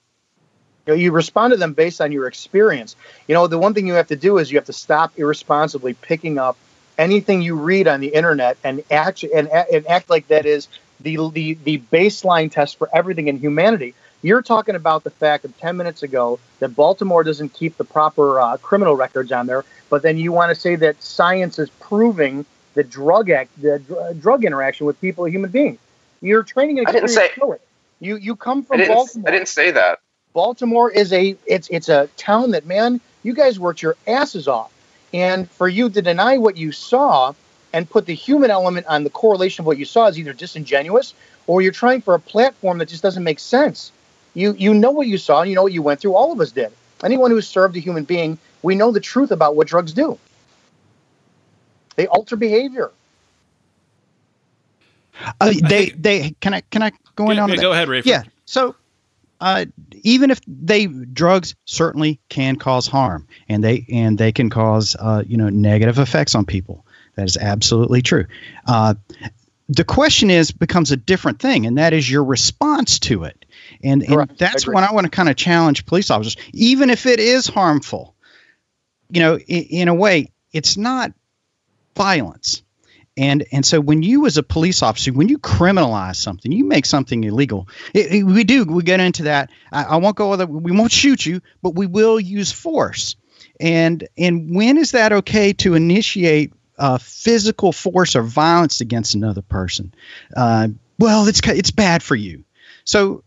You, know, you respond to them based on your experience. You know, the one thing you have to do is you have to stop irresponsibly picking up anything you read on the internet and act and, and act like that is the, the the baseline test for everything in humanity. You're talking about the fact of 10 minutes ago that Baltimore doesn't keep the proper uh, criminal records on there, but then you want to say that science is proving the drug act, the dr- drug interaction with people, human beings. You're training an experience. I didn't say. You you come from I Baltimore. I didn't say that. Baltimore is a it's it's a town that man, you guys worked your asses off. And for you to deny what you saw and put the human element on the correlation of what you saw is either disingenuous or you're trying for a platform that just doesn't make sense. You you know what you saw and you know what you went through. All of us did. Anyone who's served a human being, we know the truth about what drugs do. They alter behavior. Uh, they they can I can I go in yeah, on yeah, that? Go ahead, Ray. Yeah. So uh, even if they drugs certainly can cause harm and they and they can cause uh, you know negative effects on people. That is absolutely true. Uh, the question is becomes a different thing, and that is your response to it. And, and that's when I want to kind of challenge police officers, even if it is harmful. You know, in, in a way, it's not violence. And and so when you as a police officer, when you criminalize something, you make something illegal. It, it, we do. We get into that. I, I won't go. Other, we won't shoot you, but we will use force. And and when is that okay to initiate uh, physical force or violence against another person? Uh, well, it's it's bad for you. So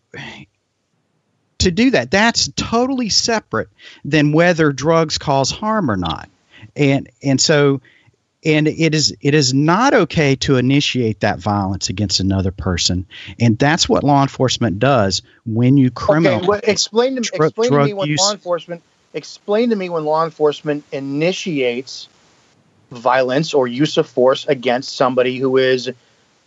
to do that, that's totally separate than whether drugs cause harm or not. And and so and it is it is not okay to initiate that violence against another person and that's what law enforcement does when you criminal okay, well, explain to me dr- explain to me when use. law enforcement explain to me when law enforcement initiates violence or use of force against somebody who is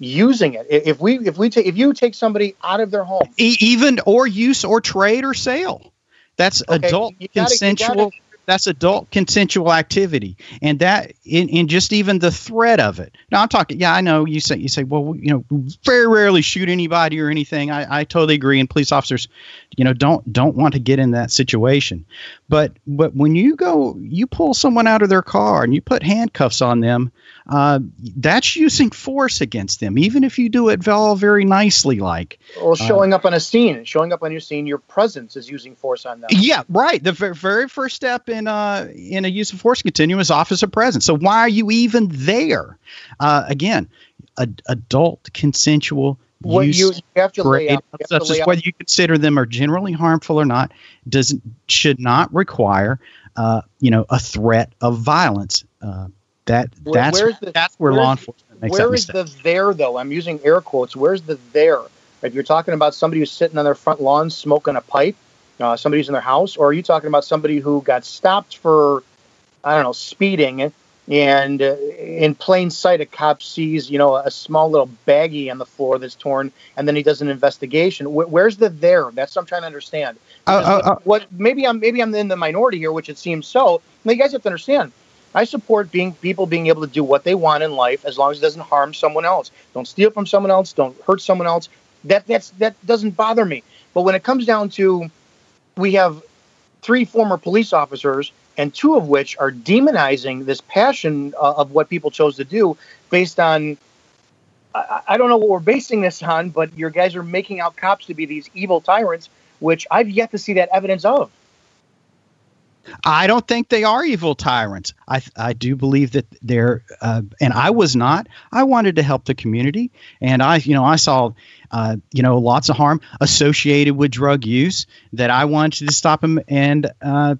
using it if we if we take if you take somebody out of their home even or use or trade or sale that's okay, adult gotta, consensual that's adult consensual activity, and that in, in just even the threat of it. Now I'm talking. Yeah, I know you say you say well, you know, very rarely shoot anybody or anything. I, I totally agree, and police officers, you know, don't don't want to get in that situation. But but when you go, you pull someone out of their car and you put handcuffs on them uh, that's using force against them, even if you do it all very nicely, like. Well, uh, showing uh, up on a scene, showing up on your scene, your presence is using force on them. Yeah, right. The very, very first step in uh, in a use of force continuum is officer presence. So why are you even there? Uh, again, a, adult consensual what you, you have to lay out, such as whether you consider them are generally harmful or not doesn't should not require uh, you know, a threat of violence. Uh, that that's Where's the- that's where law enforcement makes Where is the there though? I'm using air quotes. Where's the there? If you're talking about somebody who's sitting on their front lawn smoking a pipe, uh, somebody's in their house, or are you talking about somebody who got stopped for, I don't know, speeding, and uh, in plain sight a cop sees, you know, a small little baggie on the floor that's torn, and then he does an investigation. Wh- where's the there? That's what I'm trying to understand. Uh, because oh, oh. what maybe I'm maybe I'm in the minority here, which it seems so. Now you guys have to understand. I support being people being able to do what they want in life as long as it doesn't harm someone else. Don't steal from someone else. Don't hurt someone else. That that's that doesn't bother me. But when it comes down to, we have three former police officers, and two of which are demonizing this passion uh, of what people chose to do based on. I, I don't know what we're basing this on, but your guys are making out cops to be these evil tyrants, which I've yet to see that evidence of. I don't think they are evil tyrants. I I do believe that they're, uh, and I was not. I wanted to help the community, and I you know I saw, uh, you know, lots of harm associated with drug use that I wanted to stop them and uh,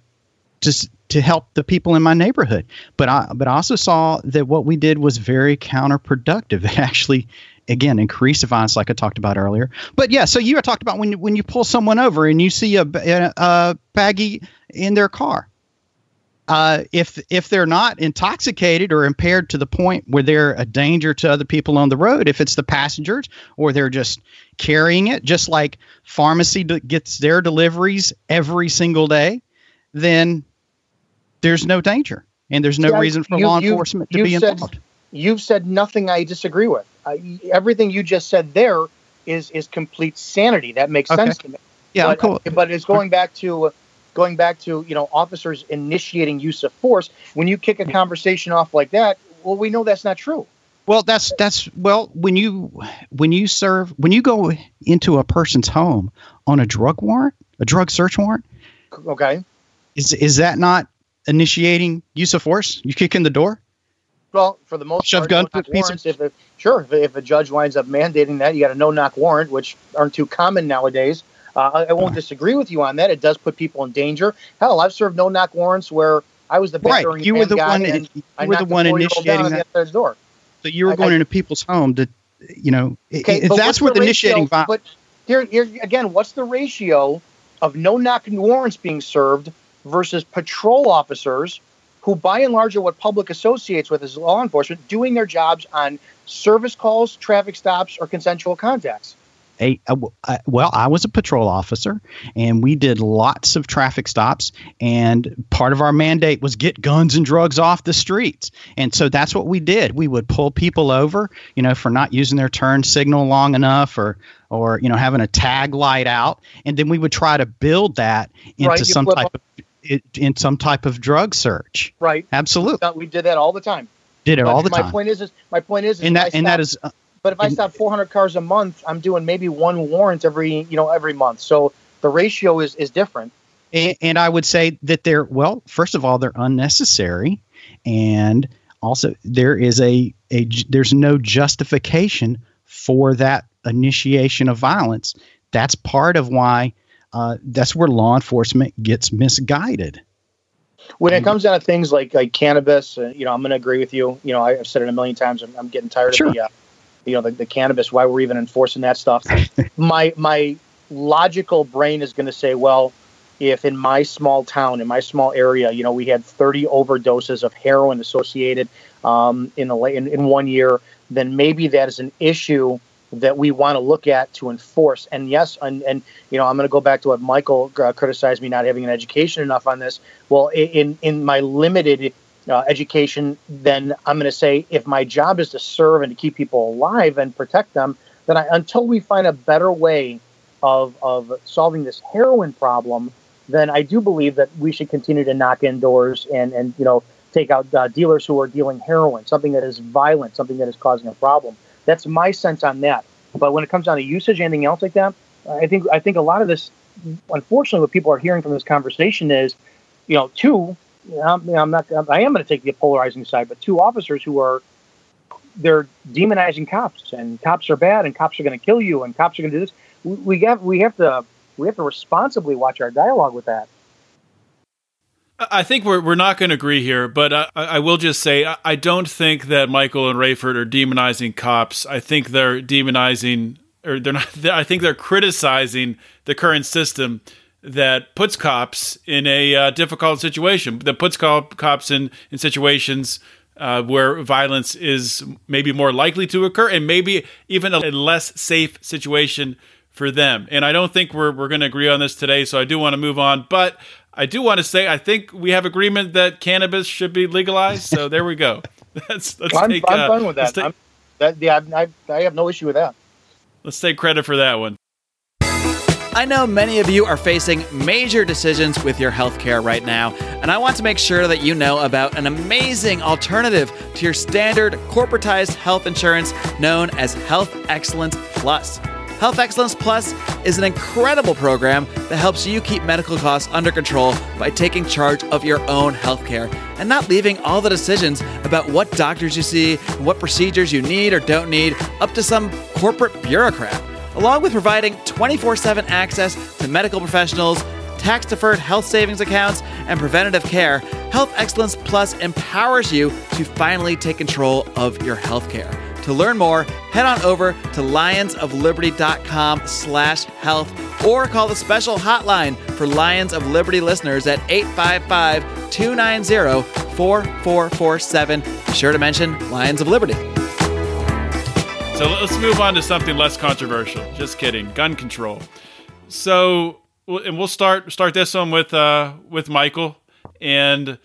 just to help the people in my neighborhood. But I but I also saw that what we did was very counterproductive. (laughs) It actually. Again, increased violence, like I talked about earlier. But yeah, so you talked about when you, when you pull someone over and you see a, a, a baggie in their car uh, if if they're not intoxicated or impaired to the point where they're a danger to other people on the road, if it's the passengers or they're just carrying it, just like pharmacy gets their deliveries every single day, then there's no danger and there's no Yeah, reason for you- law you- enforcement to be said- involved. You've said nothing I disagree with. Uh, everything you just said there is is complete sanity. That makes Okay. sense to me. Yeah, but, cool. but it's going back to going back to you know officers initiating use of force. When you kick a conversation off like that, well, we know that's not true. Well, that's that's well when you when you serve when you go into a person's home on a drug warrant, a drug search warrant, Okay. is is that not initiating use of force? You kick in the door. Well, for the most Shove part, gun, no-knock piece of- warrants, if a, sure, if, a judge winds up mandating that, you got a no-knock warrant, which aren't too common nowadays. Uh, I, I won't disagree with you on that. It does put people in danger. Hell, I've served no-knock warrants where I was the Right, you were the one. You I were the one initiating on the that. door. So you were going I- into people's home to, you know, Okay, if that's what's where the ratio- initiating violence. But here, here again, what's the ratio of no-knock warrants being served versus patrol officers, who by and large are what public associates with as law enforcement, doing their jobs on service calls, traffic stops, or consensual contacts? a, a- a- well, I was a patrol officer, and we did lots of traffic stops. And part of our mandate was get guns and drugs off the streets. And so that's what we did. We would pull people over, you know, for not using their turn signal long enough, or or you know having a tag light out, and then we would try to build that into Right, some type of it, in some type of drug search. Right. Absolutely, We did that all the time. did it But all the my time. My point is, is my point is, is and that and that stop- is uh, But if I stop 400 cars a month, I'm doing maybe one warrant every, you know, every month. So the ratio is is different. and, and I would say that they're well. First of all, they're unnecessary, and also there is a a there's no justification for that initiation of violence. That's part of why. Uh, that's where law enforcement gets misguided. When it comes down to things like like cannabis, uh, you know, I'm going to agree with you. You know, I've said it a million times. I'm, I'm getting tired Sure. of the, uh, you know, the, the cannabis. Why we're even enforcing that stuff? (laughs) my my logical brain is going to say, well, if in my small town, in my small area, you know, we had 30 overdoses of heroin associated um, in the in, in one year, then maybe that is an issue that we want to look at to enforce. And yes, and, and you know, I'm going to go back to what Michael uh, criticized me not having an education enough on this. Well, in in my limited uh, education, then I'm going to say if my job is to serve and to keep people alive and protect them, then I, until we find a better way of of solving this heroin problem, then I do believe that we should continue to knock in doors and and you know take out uh, dealers who are dealing heroin, something that is violent, something that is causing a problem. That's my sense on that. But when it comes down to usage, anything else like that, I think I think a lot of this, unfortunately, what people are hearing from this conversation is, you know, two. I'm, I'm not. I am going to take the polarizing side, but two officers who are they're demonizing cops and cops are bad and cops are going to kill you and cops are going to do this. We, we have we have to we have to responsibly watch our dialogue with that. I think we're, we're not going to agree here, but I, I will just say I, don't think that Michael and Rayford are demonizing cops. I think they're demonizing, or they're not. (laughs) I think they're criticizing the current system that puts cops in a uh, difficult situation, that puts cop, cops in in situations uh, where violence is maybe more likely to occur, and maybe even a less safe situation for them. And I don't think we're we're going to agree on this today, so I do want to move on, but. I do want to say I think we have agreement that cannabis should be legalized. So there we go. (laughs) Let's, let's I'm, take, I'm uh, fine with that. Take, that yeah, I, I have no issue with that. Let's take credit for that one. I know many of you are facing major decisions with your healthcare right now, and I want to make sure that you know about an amazing alternative to your standard corporatized health insurance known as Health Excellence Plus. Health Excellence Plus is an incredible program that helps you keep medical costs under control by taking charge of your own healthcare and not leaving all the decisions about what doctors you see and what procedures you need or don't need up to some corporate bureaucrat. Along with providing 24 7 access to medical professionals, tax deferred health savings accounts, and preventative care, Health Excellence Plus empowers you to finally take control of your healthcare. To learn more, head on over to lionsofliberty.com slash health or call the special hotline for Lions of Liberty listeners at 855-290-4447. Be sure to mention Lions of Liberty. So let's move on to something less controversial. Just kidding. Gun control. So, and we'll start start this one with uh, with Michael. And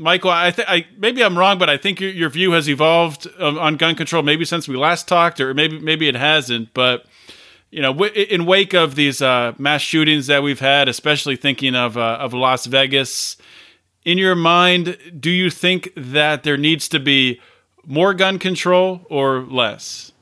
Michael, I think I maybe I'm wrong, but I think your, your view has evolved um, on gun control maybe since we last talked, or maybe maybe it hasn't. But you know, w- in wake of these uh, mass shootings that we've had, especially thinking of uh, of Las Vegas, in your mind, do you think that there needs to be more gun control or less?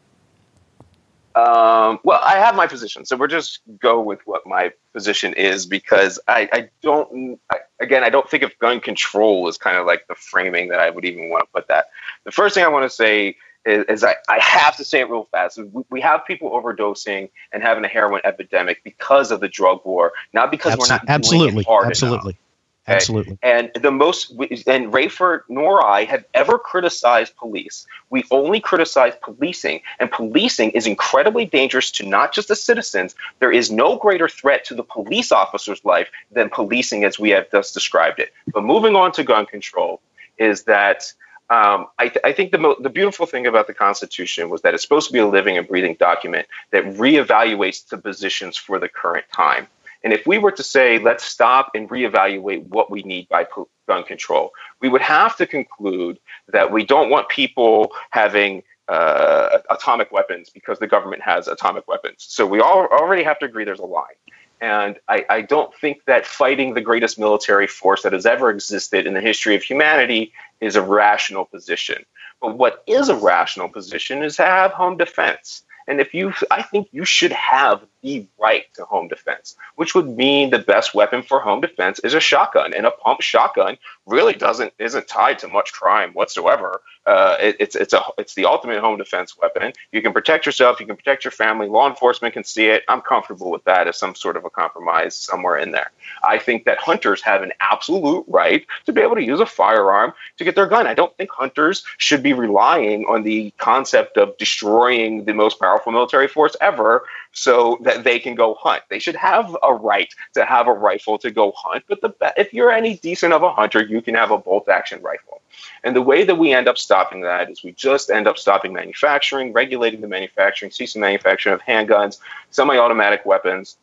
Um, well, I have my position, so we're just go with what my position is because I, I don't. I, again, I don't think of gun control is kind of like the framing that I would even want to put that. The first thing I want to say is, is I, I have to say it real fast. We, we, have people overdosing and having a heroin epidemic because of the drug war, not because Absol- we're not absolutely, absolutely. Enough. Okay? Absolutely. And the most, and Rayford nor I have ever criticized police. We only criticize policing, and policing is incredibly dangerous to not just the citizens. There is no greater threat to the police officer's life than policing, as we have just described it. But moving on to gun control, is that um, I, th- I, think the, mo- the beautiful thing about the Constitution was that it's supposed to be a living and breathing document that reevaluates the positions for the current time. And if we were to say, let's stop and reevaluate what we need by gun control, we would have to conclude that we don't want people having uh, atomic weapons because the government has atomic weapons. So we all already have to agree there's a line. And I, I, don't think that fighting the greatest military force that has ever existed in the history of humanity is a rational position. But what is a rational position is to have home defense. And if you, I think you should have the right to home defense, which would mean the best weapon for home defense is a shotgun. And a pump shotgun really doesn't isn't tied to much crime whatsoever. Uh, it, it's it's a it's the ultimate home defense weapon. You can protect yourself, you can protect your family. Law enforcement can see it. I'm comfortable with that as some sort of a compromise somewhere in there. I think that hunters have an absolute right to be able to use a firearm to get their gun. I don't think hunters should be relying on the concept of destroying the most powerful military force ever so that they can go hunt. They should have a right to have a rifle to go hunt. But the if you're any decent of a hunter, you can have a bolt action rifle. And the way that we end up stopping that is we just end up stopping manufacturing, regulating the manufacturing, ceasing manufacturing of handguns, semi-automatic weapons.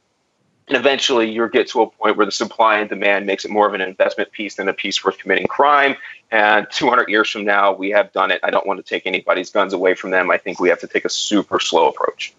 And eventually you get to a point where the supply and demand makes it more of an investment piece than a piece worth committing crime. And 200 years from now, we have done it. I don't want to take anybody's guns away from them. I think we have to take a super slow approach.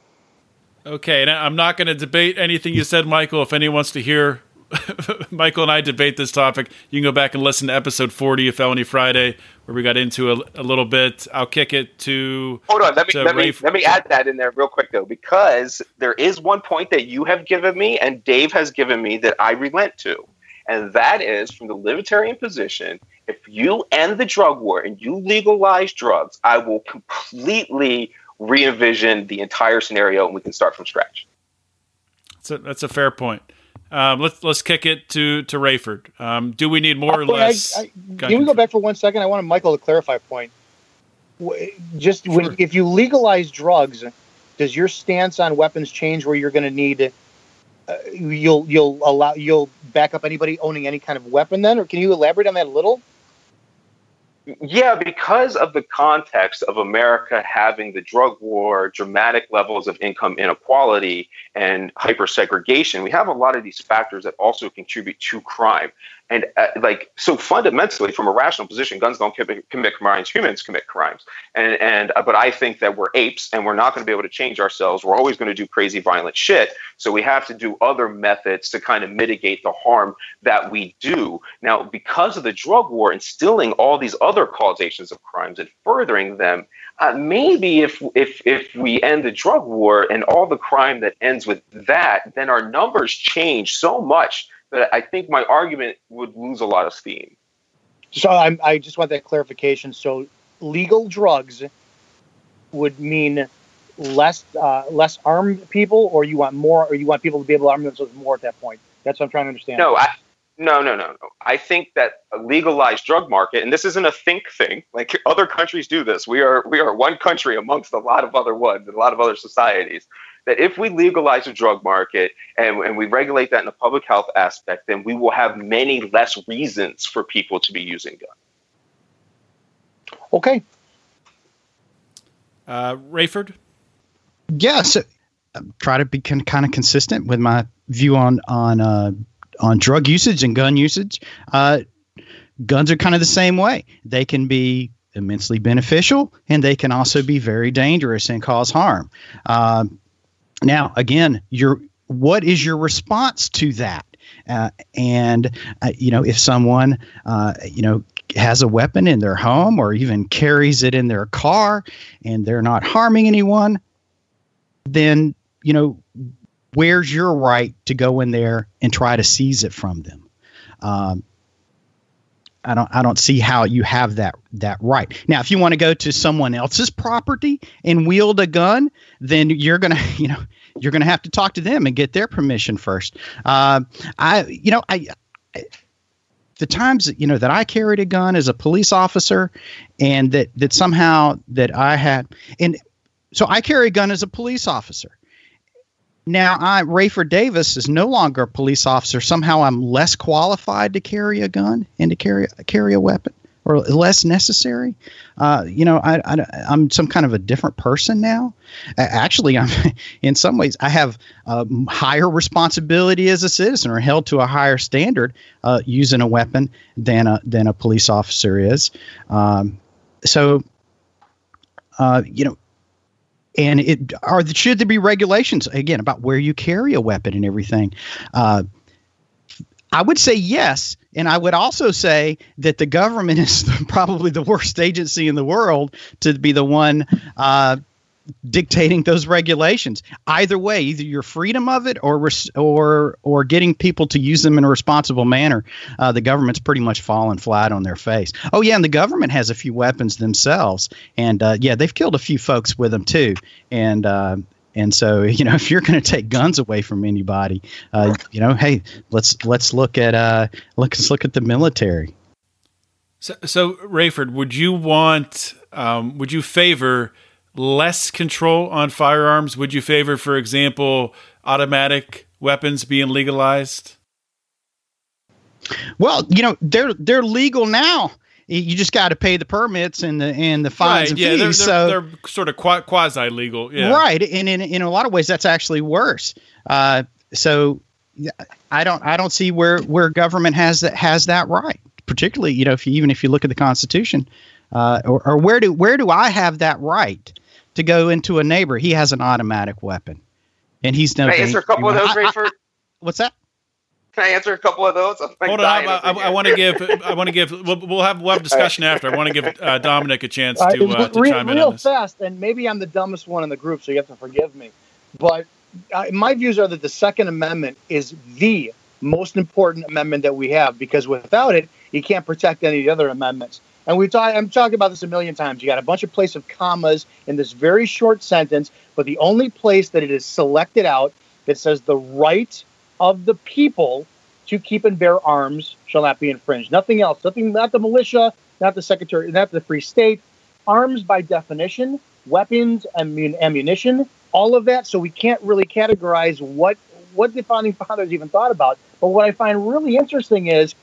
Okay, and I'm not going to debate anything you said, Michael. If anyone wants to hear (laughs) Michael and I debate this topic, you can go back and listen to episode 40 of Felony Friday, where we got into a, a little bit. I'll kick it to. Hold on, let me let me let me add that in there real quick though, because there is one point that you have given me and Dave has given me that I relent to, and that is from the libertarian position. If you end the drug war and you legalize drugs, I will completely re envision the entire scenario and we can start from scratch. That's a, that's a fair point. Um, let's let's kick it to to Rayford. Um, do we need more or Oh, I- less? I- gun can we go back for one second? I want Michael to clarify a point. Just Sure. when, if you legalize drugs, does your stance on weapons change? Where you're going to need, uh, you'll you'll allow you'll back up anybody owning any kind of weapon then, or can you elaborate on that a little? Yeah, because of the context of America having the drug war, dramatic levels of income inequality, and hyper segregation, we have a lot of these factors that also contribute to crime. And uh, like so, fundamentally, from a rational position, guns don't commit, commit crimes; humans commit crimes. And and uh, but I think that we're apes, and we're not going to be able to change ourselves. We're always going to do crazy, violent shit. So we have to do other methods to kind of mitigate the harm that we do. Now, because of the drug war, instilling all these other causations of crimes and furthering them, uh, maybe if if if we end the drug war and all the crime that ends with that, then our numbers change so much that I think my argument would lose a lot of steam. So I'm, I just want that clarification. So legal drugs would mean less uh, less armed people, or you want more, or you want people to be able to arm themselves more at that point. That's what I'm trying to understand. No, I, no, no, no, no. I think that a legalized drug market, and this isn't a think thing. Like other countries do this. We are we are one country amongst a lot of other ones, and a lot of other societies. That if we legalize the drug market and, and we regulate that in a public health aspect, then we will have many less reasons for people to be using guns. Okay. Uh, Rayford. Yeah, so uh, try to be con- kind of consistent with my view on on uh, on drug usage and gun usage. Uh, guns are kind of the same way. They can be immensely beneficial, and they can also be very dangerous and cause harm. Um, now, again, your what is your response to that? Uh, and uh, you know, if someone uh, you know has a weapon in their home or even carries it in their car, and they're not harming anyone, then you know where's your right to go in there and try to seize it from them um, I don't I don't see how you have that that right. Now if you want to go to someone else's property and wield a gun, then you're to, (laughs) you know, you're to have to talk to them and get their permission first. Uh, I you know, I, I the times that, you know that I carried a gun as a police officer and that that somehow that I had and so I carry a gun as a police officer. Now, I Rayford Davis is no longer a police officer. Somehow, I'm less qualified to carry a gun and to carry carry a weapon, or less necessary. Uh, you know, I, am some kind of a different person now. Actually, I'm (laughs) in some ways I have uh, higher responsibility as a citizen, or held to a higher standard uh, using a weapon than a than a police officer is. Um, so, uh, you know, and it are should there be regulations again about where you carry a weapon and everything? Uh, i would say yes. And i would also say that the government (laughs) is probably the worst agency in the world to be the one uh, dictating those regulations. Either way either your freedom of it or or or getting people to use them in a responsible manner uh, the government's pretty much fallen flat on their face. Oh yeah and the government has a few weapons themselves and uh, yeah they've killed a few folks with them too. And uh, and so (laughs) you know if you're going to take guns away from anybody uh, you know hey let's let's look at uh let's look at the military. So, so Rayford, would you want um, would you favor less control on firearms? Would you favor, for example, automatic weapons being legalized? Well, you know they're they're legal now. You just got to pay the permits and the and the fines right, and yeah, fees. They're, they're, so they're sort of quasi legal, yeah. right. And in in a lot of ways, that's actually worse. Uh, so I don't I don't see where where government has that has that right. Particularly, you know, if you, even if you look at the Constitution, uh, or, or where do where do I have that right? To go into a neighbor. He has an automatic weapon, and he's no. Can I answer a couple of those, Rayford? What's that? Can I answer a couple of those? Hold on, I, I, I want to give. (laughs) I want to give. We'll, we'll, have we'll have discussion after. I want to give uh, (laughs) Dominic a chance to, uh, to real, chime in real on this. fast. And maybe I'm the dumbest one in the group, so you have to forgive me. But uh, my views are that the Second Amendment is the most important amendment that we have because without it, you can't protect any of the other amendments. And we talk, I'm talking about this a million times. You got a bunch of place of commas in this very short sentence, but the only place that it is selected out that says the right of the people to keep and bear arms shall not be infringed. Nothing else. Nothing. Not the militia. Not the secretary. Not the free state. Arms by definition, weapons and ammunition, all of that. So we can't really categorize what what the founding fathers even thought about. But what I find really interesting is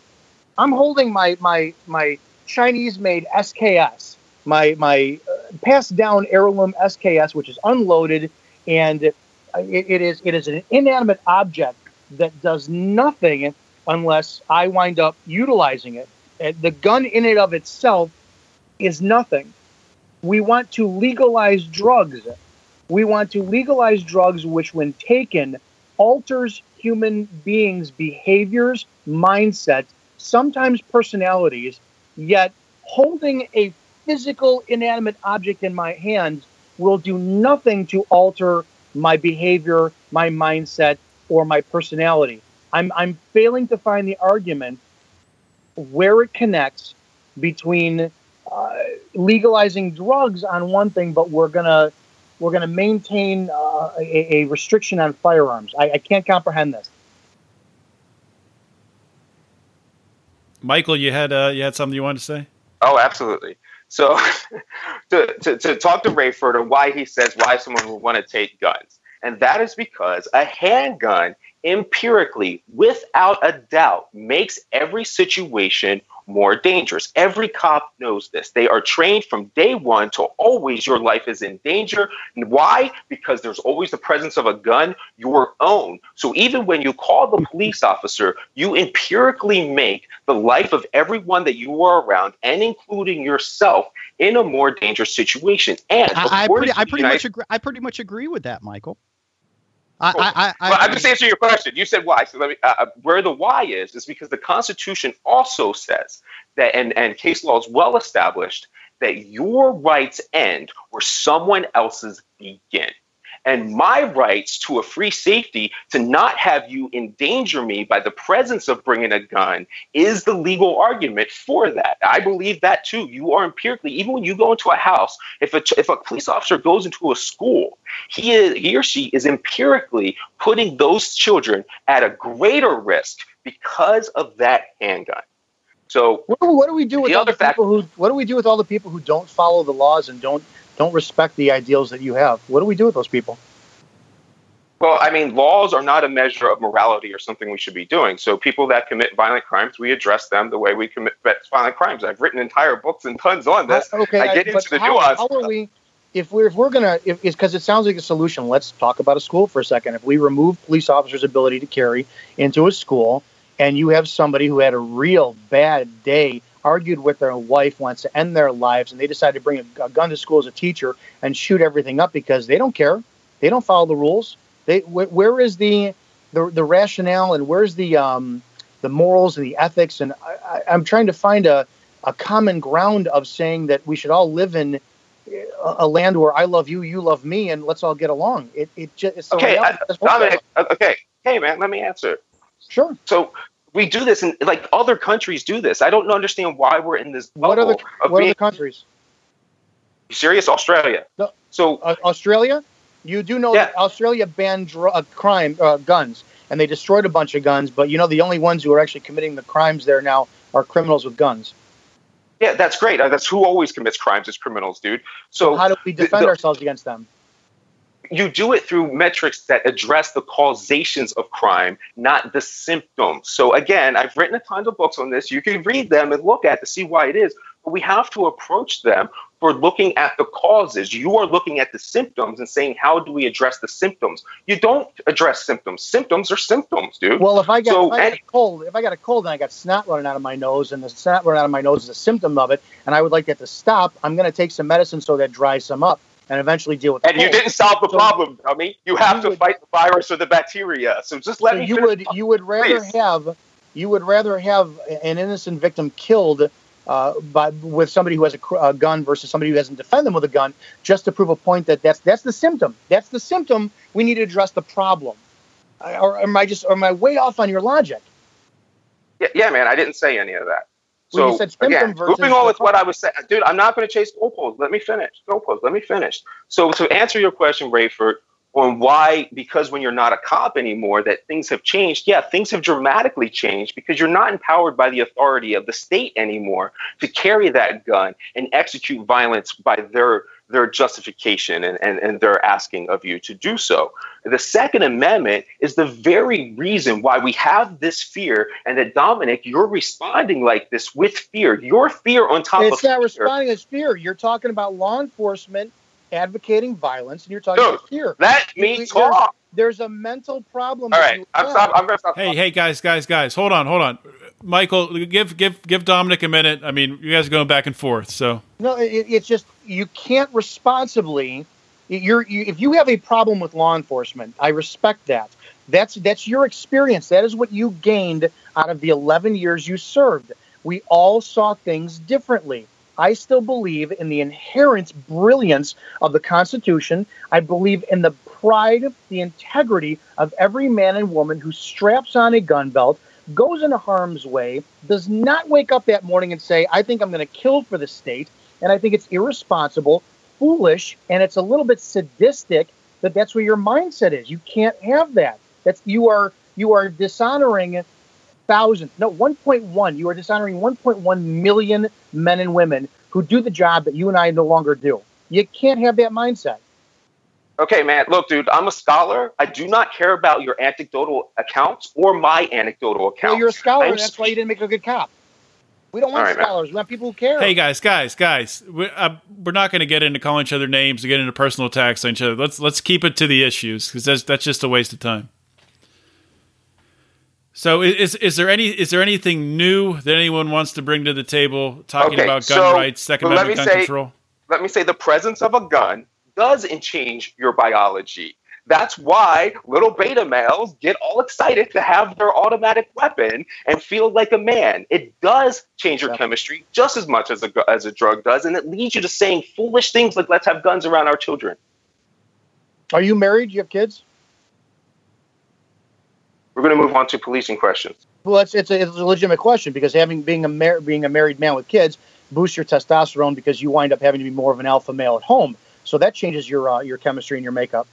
I'm holding my my my Chinese made SKS, my my uh, passed down heirloom SKS, which is unloaded, and it, it is it is an inanimate object that does nothing unless I wind up utilizing it. The gun in and of itself is nothing. We want to legalize drugs. We want to legalize drugs which, when taken, alters human beings' behaviors, mindsets, sometimes personalities, yet holding a physical inanimate object in my hands will do nothing to alter my behavior, my mindset, or my personality. I'm, I'm failing to find the argument where it connects between uh, legalizing drugs on one thing, but we're gonna we're gonna maintain uh, a, a, restriction on firearms. I, I can't comprehend this. Michael, you had uh, you had something you wanted to say? Oh, absolutely. So, (laughs) to, to, to talk to Rayford and why he says why someone would want to take guns, and that is because a handgun empirically, without a doubt, makes every situation more dangerous. Every cop knows this. They are trained from day one to always your life is in danger. And why? Because there's always the presence of a gun, your own. So even when you call the police officer, you empirically make the life of everyone that you are around, and including yourself, in a more dangerous situation. And I, I pretty, I pretty United, much agree. I pretty much agree with that, Michael. I, I, well, I'm just answering your question. You said why. So let me. Uh, uh, where the why is is because the Constitution also says that, and and case law is well established that your rights end where someone else's begin and my rights to a free safety to not have you endanger me by the presence of bringing a gun is the legal argument for that. I believe that too. You are empirically, even when you go into a house, if a, if a police officer goes into a school, he, is, he or she is empirically putting those children at a greater risk because of that handgun. So what, do we do with all the fact- people who? What do we do with all the people who don't follow the laws and don't don't respect the ideals that you have. What do we do with those people? Well, I mean, laws are not a measure of morality or something we should be doing. So, people that commit violent crimes, we address them the way we commit violent crimes. I've written entire books and tons on this. Uh, okay, I get into the how, nuance. How are we? If we're if we're gonna, because it sounds like a solution. Let's talk about a school for a second. If we remove police officers' ability to carry into a school, and you have somebody who had a real bad day argued with their wife, wants to end their lives, and they decide to bring a, a gun to school as a teacher and shoot everything up because they don't care. They don't follow the rules. They wh- where is the, the the rationale and where's the um, the morals and the ethics? And I, am trying to find a a common ground of saying that we should all live in a, a land where I love you, you love me, and let's all get along. It it just it's okay. I, Dominic, okay, hey man, let me answer. Sure. So we do this and like other countries do this. I don't understand why we're in this. What the what being, are the countries? You serious? Australia. No, so uh, Australia, you do know yeah. that Australia banned dr- uh, crime uh, guns and they destroyed a bunch of guns, but you know the only ones who are actually committing the crimes there now are criminals with guns. Yeah, that's great. Uh, that's who always commits crimes is criminals, dude. So, so how do we defend the, the, ourselves against them? You do it through metrics that address the causations of crime, not the symptoms. So again, I've written a ton of books on this. You can read them and look at to see why it is. But we have to approach them for looking at the causes. You are looking at the symptoms and saying, how do we address the symptoms? You don't address symptoms. Symptoms are symptoms, dude. Well, if I got, so, if I got a cold, if I got a cold and I got snot running out of my nose, and the snot running out of my nose is a symptom of it, and I would like that to stop, I'm going to take some medicine so that dries some up and eventually deal with. That. And you didn't solve the so, problem. Mean, you have you to would, fight the virus or the bacteria. So just let so me. You would you would rather please. have you would rather have an innocent victim killed uh, by with somebody who has a, a, gun versus somebody who doesn't defend them with a gun, just to prove a point that that's that's the symptom. That's the symptom. We need to address the problem. Or am I just or am I way off on your logic? Yeah, yeah, man. I didn't say any of that. So again, moving on with what I was saying, dude, I'm not going to chase goalposts. Let me finish. Goalposts. Let me finish. So to answer your question, Rayford, on why, because when you're not a cop anymore, that things have changed. Yeah, things have dramatically changed because you're not empowered by the authority of the state anymore to carry that gun and execute violence by their their justification and, and, and their asking of you to do so. The Second Amendment is the very reason why we have this fear, and that Dominic, you're responding like this with fear. Your fear on top it's of It's not fear. responding as fear. You're talking about law enforcement advocating violence, and you're talking Dude, about fear. Let me There's- talk. There's a mental problem. All that right, you I'm stop. I'm gonna stop. Hey, hey, guys, guys, guys, hold on, hold on. Michael, give give give Dominic a minute. I mean, you guys are going back and forth, so No, it, it's just you can't responsibly. You're you, if you have a problem with law enforcement, I respect that. That's that's your experience. That is what you gained out of the 11 years you served. We all saw things differently. I still believe in the inherent brilliance of the Constitution. I believe in the pride, the integrity of every man and woman who straps on a gun belt, goes into harm's way, does not wake up that morning and say, I think I'm going to kill for the state. And I think it's irresponsible, foolish, and it's a little bit sadistic that that's where your mindset is. You can't have that. That's you are you are dishonoring thousands, no 1.1. You are dishonoring 1.1 million men and women who do the job that you and I no longer do. You can't have that mindset. Okay, man. Look, dude, I'm a scholar. I do not care about your anecdotal accounts or my anecdotal accounts. Well, you're a scholar, I'm and that's why you didn't make a good cop. We don't want All right, man. scholars. We want people who care. hey, guys, guys, guys, we, uh, we're not going to get into calling each other names, to get into personal attacks on each other. Let's let's keep it to the issues because that's that's just a waste of time. So, is is there any is there anything new that anyone wants to bring to the table talking Okay, about gun so, rights, Second let Amendment me gun say- control? let me say the presence of a gun doesn't change your biology. That's why little beta males get all excited to have their automatic weapon and feel like a man. It does change your Yep. chemistry just as much as a, as a drug does, and it leads you to saying foolish things like "let's have guns around our children." Are you married? Do you have kids? We're going to move on to policing questions. Well, it's it's a, it's a legitimate question because having being a mar- being a married man with kids boosts your testosterone because you wind up having to be more of an alpha male at home. So that changes your uh, your chemistry and your makeup.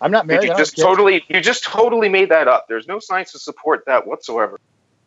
I'm not married. you I don't have just totally, you just totally made that up. There's no science to support that whatsoever.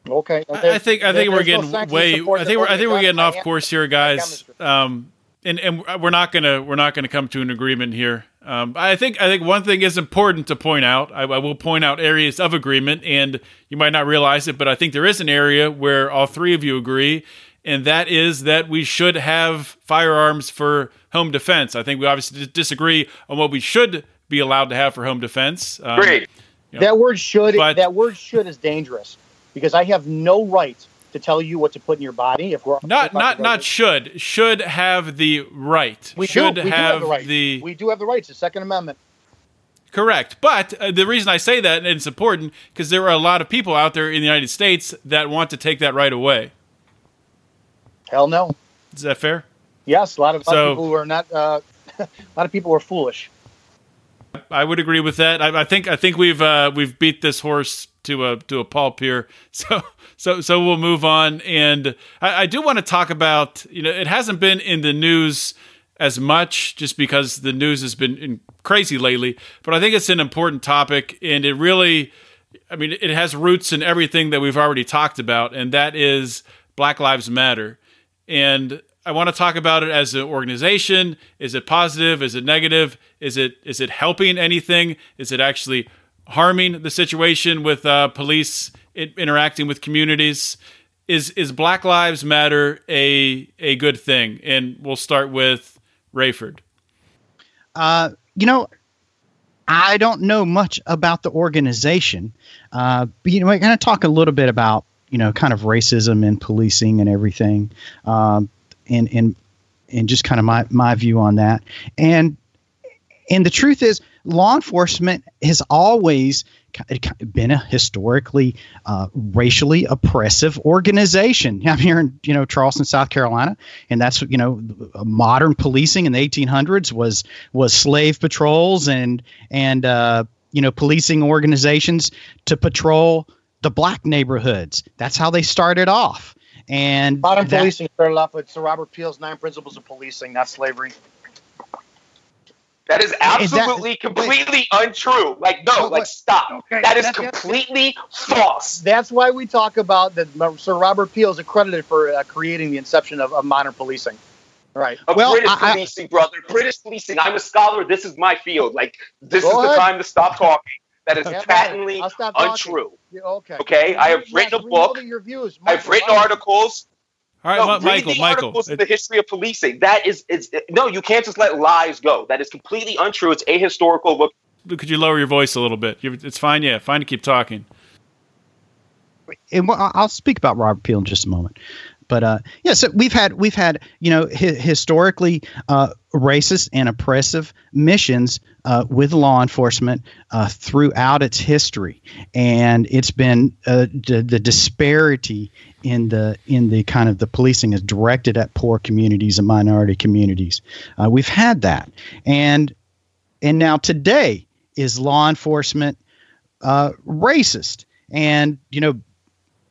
okay. I I think I There- think we're there's no getting way. I think we're I think we're getting off course here, guys. Um, and and we're not gonna we're not gonna come to an agreement here. Um, I think I think one thing is important to point out. I, I will point out areas of agreement, and you might not realize it, but I think there is an area where all three of you agree, and that is that we should have firearms for home defense. I think we obviously disagree on what we should be allowed to have for home defense. Um, Great. That word should But- that word should is dangerous because I have no right to tell you what to put in your body. If we're Not not not should should have the right. we should do, we have do have the right. the we do have the rights. The Second Amendment. Correct. But uh, the reason I say that, and it's important, because there are a lot of people out there in the United States that want to take that right away. Hell no. Is that fair? Yes, a lot of, lot So- of people who are not. Uh, (laughs) a lot of people are foolish. I would agree with that. I, I think I think we've uh, we've beat this horse to a to a pulp here. (laughs) So so so we'll move on. And I, I do want to talk about you know it hasn't been in the news as much just because the news has been crazy lately. But I think it's an important topic, and it really, I mean, it has roots in everything that we've already talked about, and that is Black Lives Matter. And I want to talk about it as an organization. Is it positive? Is it negative? Is it is it helping anything? Is it actually harming the situation with uh, police i- interacting with communities? Is is Black Lives Matter a a good thing? And we'll start with Rayford. Uh, you know, I don't know much about the organization, uh, but you know, we're going to talk a little bit about you know kind of racism and policing and everything, um, and and and just kind of my my view on that. And and the truth is, law enforcement has always been a historically uh, racially oppressive organization. (laughs) I'm here in you know Charleston, South Carolina, and that's you know modern policing in the 1800s was was slave patrols and and uh, you know policing organizations to patrol the black neighborhoods. That's how they started off. And Modern that- policing started off with Sir Robert Peel's Nine Principles of Policing, not slavery. That is absolutely, that, completely wait. untrue. Like, no, like, stop. Okay, that is completely false. That's why we talk about that Sir Robert Peel is accredited for uh, creating the inception of, of modern policing. Right. Of well, British I, policing, brother. British policing. I'm a scholar. This is my field. Like, this is ahead. the time to stop talking. That is yeah, patently untrue. Yeah, okay. Okay. I have written a book. I've written articles. All right, no, Michael. Michael, it's the history of policing. That is, it's it, no. You can't just let lies go. That is completely untrue. It's ahistorical. Look. Could you lower your voice a little bit? It's fine. Yeah, fine to keep talking. And I'll speak about Robert Peel in just a moment. But uh, yeah, so we've had we've had you know hi- historically uh, racist and oppressive missions uh, with law enforcement uh, throughout its history, and it's been uh, the, the disparity in the in the kind of the policing is directed at poor communities and minority communities. Uh, we've had that, and and now today is law enforcement racist, and you know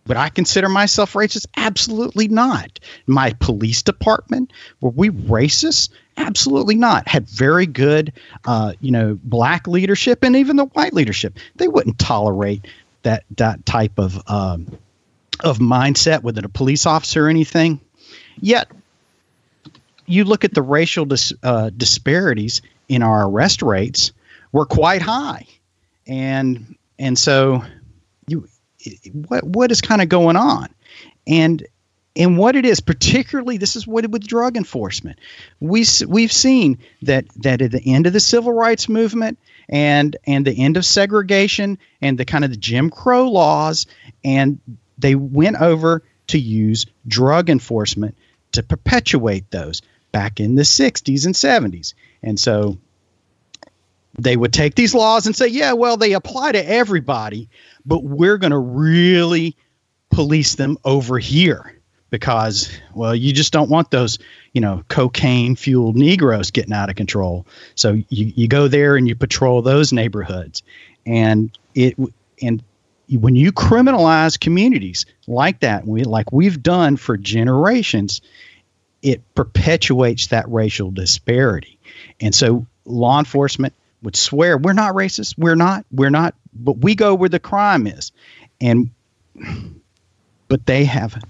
would I consider myself racist? Absolutely not. My police department, were we racist? Absolutely not. Had very good, uh, you know, black leadership and even the white leadership. They wouldn't tolerate that that type of um, of mindset within a police officer or anything. Yet, you look at the racial dis, uh, disparities in our arrest rates were quite high, and and so you what what is kind of going on? And and what it is particularly this is what with drug enforcement. We we've seen that that at the end of the civil rights movement and and the end of segregation and the kind of the Jim Crow laws and they went over to use drug enforcement to perpetuate those back in the 60s and 70s and so they would take these laws and say yeah well they apply to everybody but we're going to really police them over here because well you just don't want those you know cocaine fueled negroes getting out of control. So you, you go there and you patrol those neighborhoods. And it and when you criminalize communities like that we like we've done for generations it perpetuates that racial disparity. And so law enforcement would swear we're not racist. We're not we're not but we go where the crime is, and but they have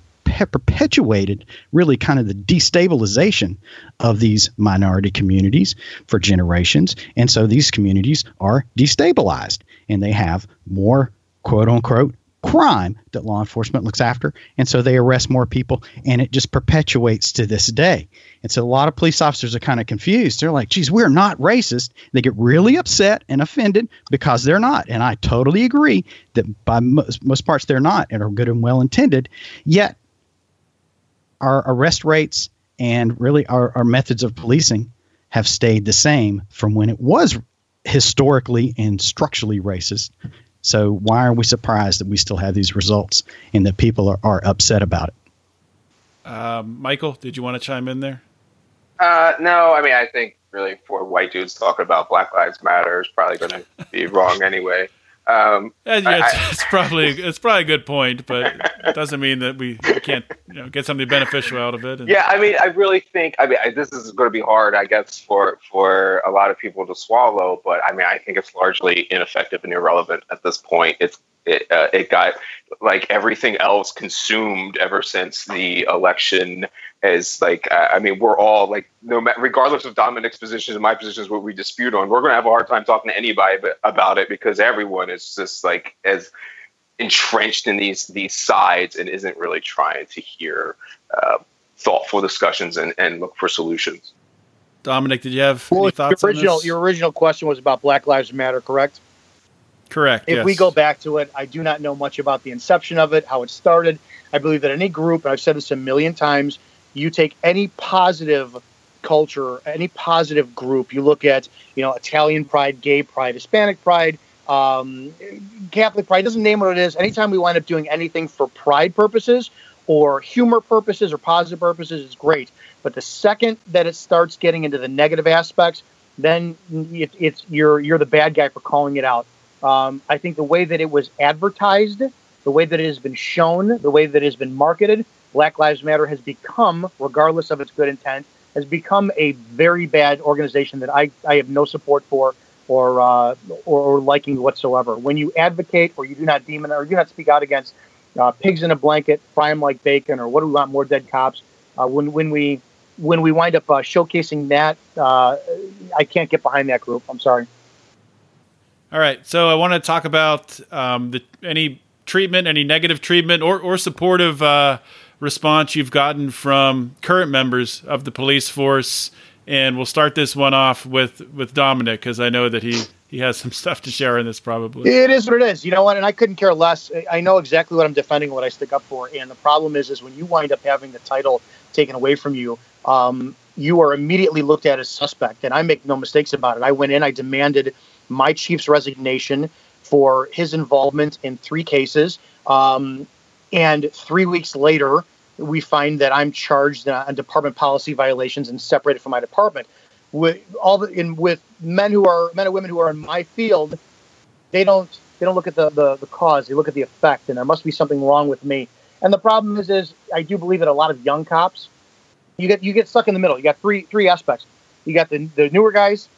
perpetuated really kind of the destabilization of these minority communities for generations. And so these communities are destabilized and they have more quote unquote crime that law enforcement looks after. And so they arrest more people and it just perpetuates to this day. And so a lot of police officers are kind of confused. They're like, geez, we're not racist. They get really upset and offended because they're not. And I totally agree that by most, most parts they're not and are good and well intended. Yet our arrest rates and really our, our methods of policing have stayed the same from when it was historically and structurally racist so why are we surprised that we still have these results and that people are, are upset about it? Um, Michael, did you want to chime in there? Uh, no, I mean, I think really for white dudes talking about Black Lives Matter is probably going to be wrong anyway. Um, yeah, it's, I, it's, probably it's probably a good point, but it doesn't mean that we can't you know, get something beneficial out of it. And, yeah, I mean, I really think I mean I, this is going to be hard, I guess, for for a lot of people to swallow. But I mean, I think it's largely ineffective and irrelevant at this point. It's it, uh, it got like everything else consumed ever since the election is like I mean we're all like no matter regardless of Dominic's positions and my positions what we dispute on we're gonna have a hard time talking to anybody about it because everyone is just like as entrenched in these these sides and isn't really trying to hear uh, thoughtful discussions and, and look for solutions. Dominic, did you have well, any thoughts your original, on this? Your original question was about Black Lives Matter, correct? Correct. If yes. we go back to it, I do not know much about the inception of it, how it started. I believe that any group, and I've said this a million times, you take any positive culture, any positive group, you look at, you know, Italian pride, gay pride, Hispanic pride, um, Catholic pride, doesn't name what it is. Anytime we wind up doing anything for pride purposes or humor purposes or positive purposes, it's great. But the second that it starts getting into the negative aspects, then it, it's you're you're the bad guy for calling it out. Um, I think the way that it was advertised, the way that it has been shown, the way that it has been marketed, Black Lives Matter has become, regardless of its good intent, has become a very bad organization that I, I have no support for or, uh, or, or liking whatsoever. When you advocate or you do not demon or you do not speak out against uh, pigs in a blanket, fry them like bacon, or what do we want more dead cops? Uh, when when we when we wind up uh, showcasing that, uh, I can't get behind that group. I'm sorry. All right, so I want to talk about um, the, any treatment, any negative treatment, or or supportive uh, response you've gotten from current members of the police force. And we'll start this one off with with Dominic because I know that he he has some (laughs) stuff to share in this probably. It is what it is. You know what? And I couldn't care less. I know exactly what I'm defending, what I stick up for. And the problem is, is when you wind up having the title taken away from you, um, you are immediately looked at as suspect. And I make no mistakes about it. I went in, I demanded my chief's resignation for his involvement in three cases. Um, and three weeks later, we find that I'm charged on department policy violations and separated from my department. With all the, in with men who are men and women who are in my field, they don't they don't look at the, the, the cause, they look at the effect, and there must be something wrong with me. And the problem is, is I do believe that a lot of young cops, you get you get stuck in the middle. You got three three aspects. You got the the newer guys,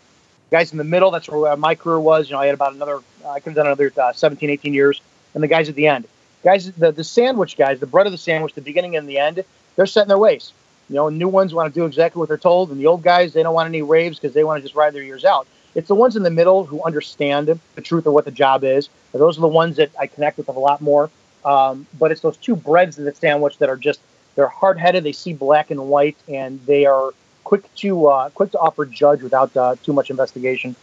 guys in the middle. That's where my career was. You know, I had about another I could have done another uh, 17, 18 years, and the guys at the end guys, the, the sandwich guys, the bread of the sandwich, the beginning and the end, they're set in their ways. You know, new ones want to do exactly what they're told, and the old guys, they don't want any raves because they want to just ride their years out. It's the ones in the middle who understand the truth of what the job is. Those are the ones that I connect with a lot more. Um, but it's those two breads in the sandwich that are just they're hard headed. They see black and white, and they are quick to uh, quick to offer judge without uh, too much investigation.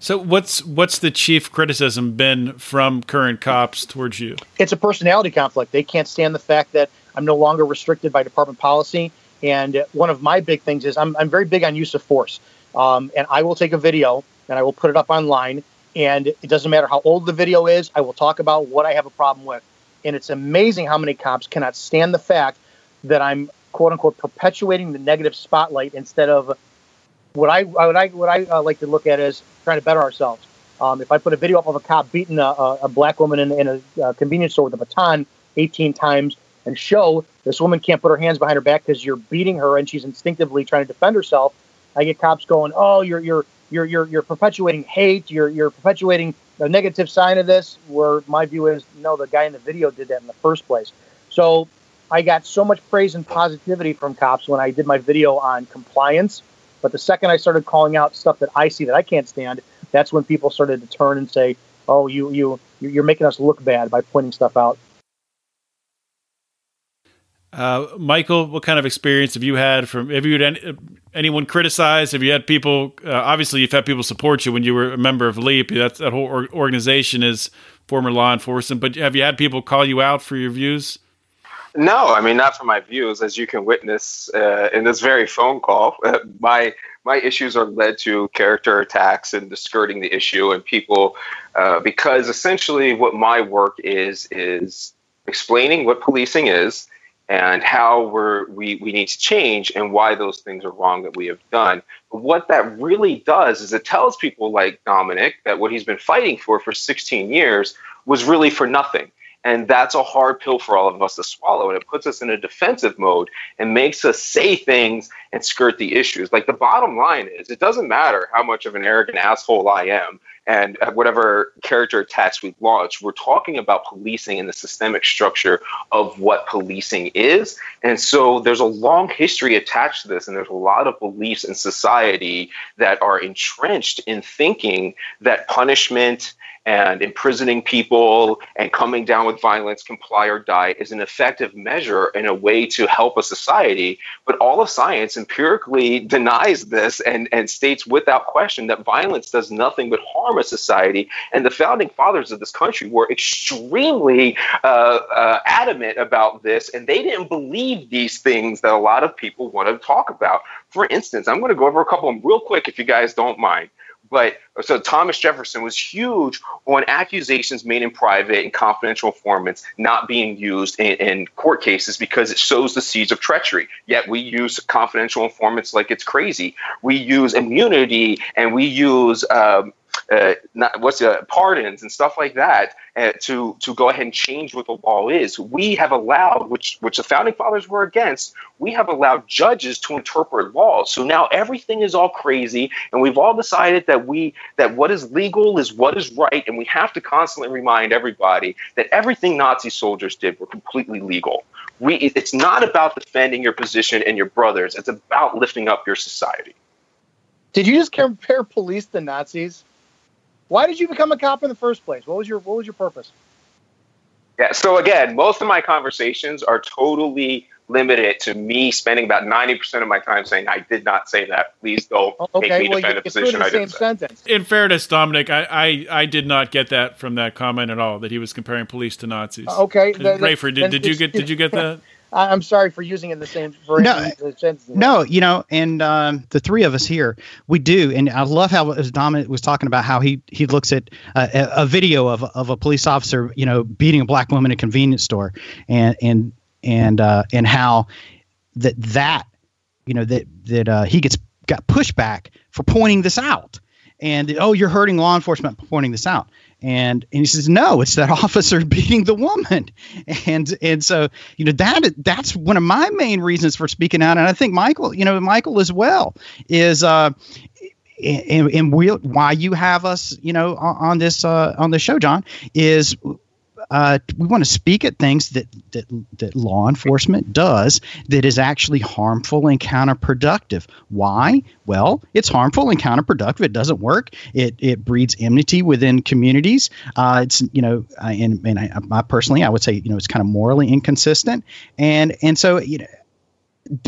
So what's what's the chief criticism been from current cops towards you? It's a personality conflict. They can't stand the fact that I'm no longer restricted by department policy. And one of my big things is I'm, I'm very big on use of force. Um, and I will take a video and I will put it up online. And it doesn't matter how old the video is, I will talk about what I have a problem with. And it's amazing how many cops cannot stand the fact that I'm quote unquote perpetuating the negative spotlight instead of what I what I what I uh, like to look at is trying to better ourselves. Um, if I put a video up of a cop beating a, a, a black woman in, in a, a, convenience store with a baton 18 times and show this woman can't put her hands behind her back because you're beating her and she's instinctively trying to defend herself, I get cops going, "Oh, you're you're you're you're, you're perpetuating hate. You're you're perpetuating the negative sign of this." Where my view is, no, the guy in the video did that in the first place. So I got so much praise and positivity from cops when I did my video on compliance but the second I started calling out stuff that I see that I can't stand, that's when people started to turn and say, "Oh, you you you're making us look bad by pointing stuff out." Uh, Michael, what kind of experience have you had from? Have you had any, anyone criticize? Have you had people? Uh, obviously, you've had people support you when you were a member of LEAP. That's that whole organization is former law enforcement. But have you had people call you out for your views? No, I mean not for my views, as you can witness uh, in this very phone call. Uh, (laughs) my my issues are led to character attacks and skirting the issue, and people uh, because essentially what my work is is explaining what policing is and how we're, we we need to change and why those things are wrong that we have done. But what that really does is it tells people like Dominic that what he's been fighting for for 16 years was really for nothing and that's a hard pill for all of us to swallow. And it puts us in a defensive mode and makes us say things and skirt the issues. Like the bottom line is, it doesn't matter how much of an arrogant asshole I am and whatever character attacks we launch. We're talking about policing and the systemic structure of what policing is. And so there's a long history attached to this. And there's a lot of beliefs in society that are entrenched in thinking that punishment and imprisoning people and coming down with violence, comply or die, is an effective measure and a way to help a society. But all of science empirically denies this and, and states without question that violence does nothing but harm a society. And the founding fathers of this country were extremely uh, uh, adamant about this, and they didn't believe these things that a lot of people want to talk about. For instance, I'm going to go over a couple of them real quick if you guys don't mind. But so Thomas Jefferson was huge on accusations made in private and confidential informants not being used in, in, court cases because it sows the seeds of treachery. Yet we use confidential informants like it's crazy. We use immunity and we use um, uh, not, what's pardons and stuff like that uh, to to go ahead and change what the law is. We have allowed, which which the founding fathers were against, we have allowed judges to interpret laws. So now everything is all crazy, and we've all decided that we that what is legal is what is right, and we have to constantly remind everybody that everything Nazi soldiers did were completely legal. We, it's not about defending your position and your brothers. It's about lifting up your society. Did you just compare police to Nazis? Why did you become a cop in the first place? What was your What was your purpose? Yeah. So again, most of my conversations are totally limited to me spending about ninety percent of my time saying I did not say that. Please don't okay, make me well, defend you, a position I didn't sentence. In fairness, Dominic, I, I, I did not get that from that comment at all. That he was comparing police to Nazis. Uh, okay, Rayford, did, did you get did you get (laughs) that? I'm sorry for using in the same no, no, you know, and um, the three of us here, we do, and I love how as Dominic was talking about how he he looks at uh, a, a video of of a police officer, you know, beating a black woman in a convenience store, and and and uh, and how that that you know that that uh, he gets got pushback for pointing this out, and oh, you're hurting law enforcement pointing this out and and he says no it's that (laughs) officer beating the woman. And and so you know that that's one of my main reasons for speaking out. And i think michael you know michael as well is uh and, and we, why you have us you know on this uh on the show john is uh, we want to speak at things that, that that law enforcement does that is actually harmful and counterproductive. Why? Well, it's harmful and counterproductive. It doesn't work. It it breeds enmity within communities. Uh, it's you know, and and I, I personally I would say you know it's kind of morally inconsistent, and and so you know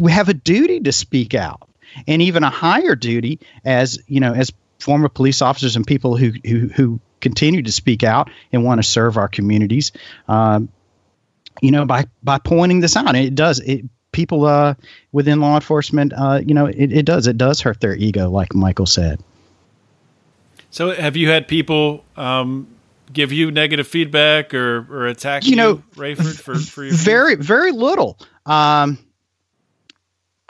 we have a duty to speak out and even a higher duty as you know as former police officers and people who who, who continue to speak out and want to serve our communities. Um, you know, by by pointing this out, it does it. People uh, within law enforcement, uh, you know, it, it does it does hurt their ego, like Michael said. So, have you had people um, give you negative feedback or, or attack you, you know, Rayford, for, for your very very little. Um,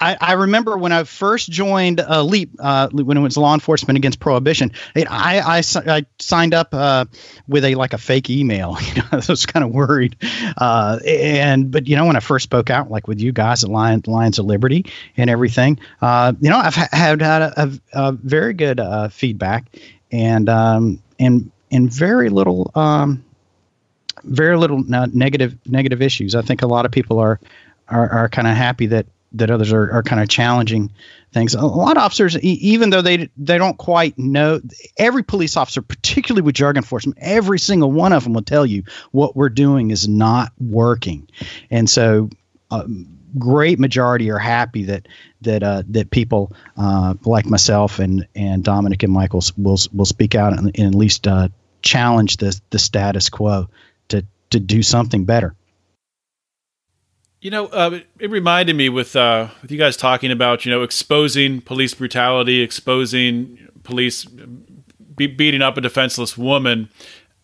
I, I, remember when I first joined uh, LEAP, uh, when it was law enforcement against prohibition. It, I, I, I, signed up uh, with a like a fake email. (laughs) You know, I was kind of worried, uh, and but you know when I first spoke out, like with you guys at Lions, of Liberty and everything, uh, you know I've ha- had a, a, a very good uh, feedback, and um, and and very little. Um, very little negative negative issues. I think a lot of people are are, are kind of happy that that others are, are kind of challenging things. A lot of officers, even though they they don't quite know, every police officer, particularly with drug enforcement, every single one of them will tell you what we're doing is not working, and so. Uh, great majority are happy that that uh, that people uh, like myself and and Dominic and Michael will will speak out and, and at least uh, challenge the the status quo to to do something better. You know, uh, it reminded me with uh, with you guys talking about you know exposing police brutality, exposing police be- beating up a defenseless woman.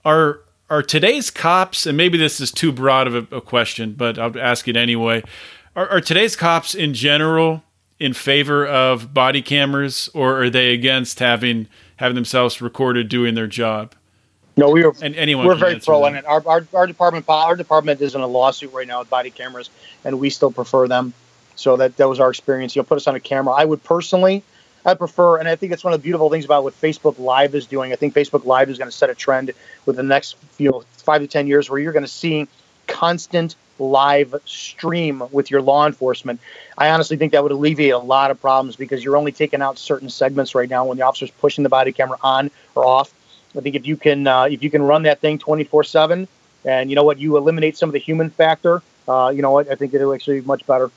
Are are today's cops, and maybe this is too broad of a, a question, but I'll ask it anyway. Are, are today's cops in general in favor of body cameras, or are they against having having themselves recorded doing their job? No, we are. And anyone we're very pro on it. Our, our, our department our department is in a lawsuit right now with body cameras, and we still prefer them. So that that was our experience. You'll put us on a camera. I would personally, I prefer, and I think it's one of the beautiful things about what Facebook Live is doing. I think Facebook Live is going to set a trend with the next you know five to ten years where you're going to see constant live stream with your law enforcement. I honestly think that would alleviate a lot of problems because you're only taking out certain segments right now when the officer's pushing the body camera on or off I think if you can uh, if you can run that thing 24 seven, and you know what, you eliminate some of the human factor. Uh, you know what, I think it'll actually be much better.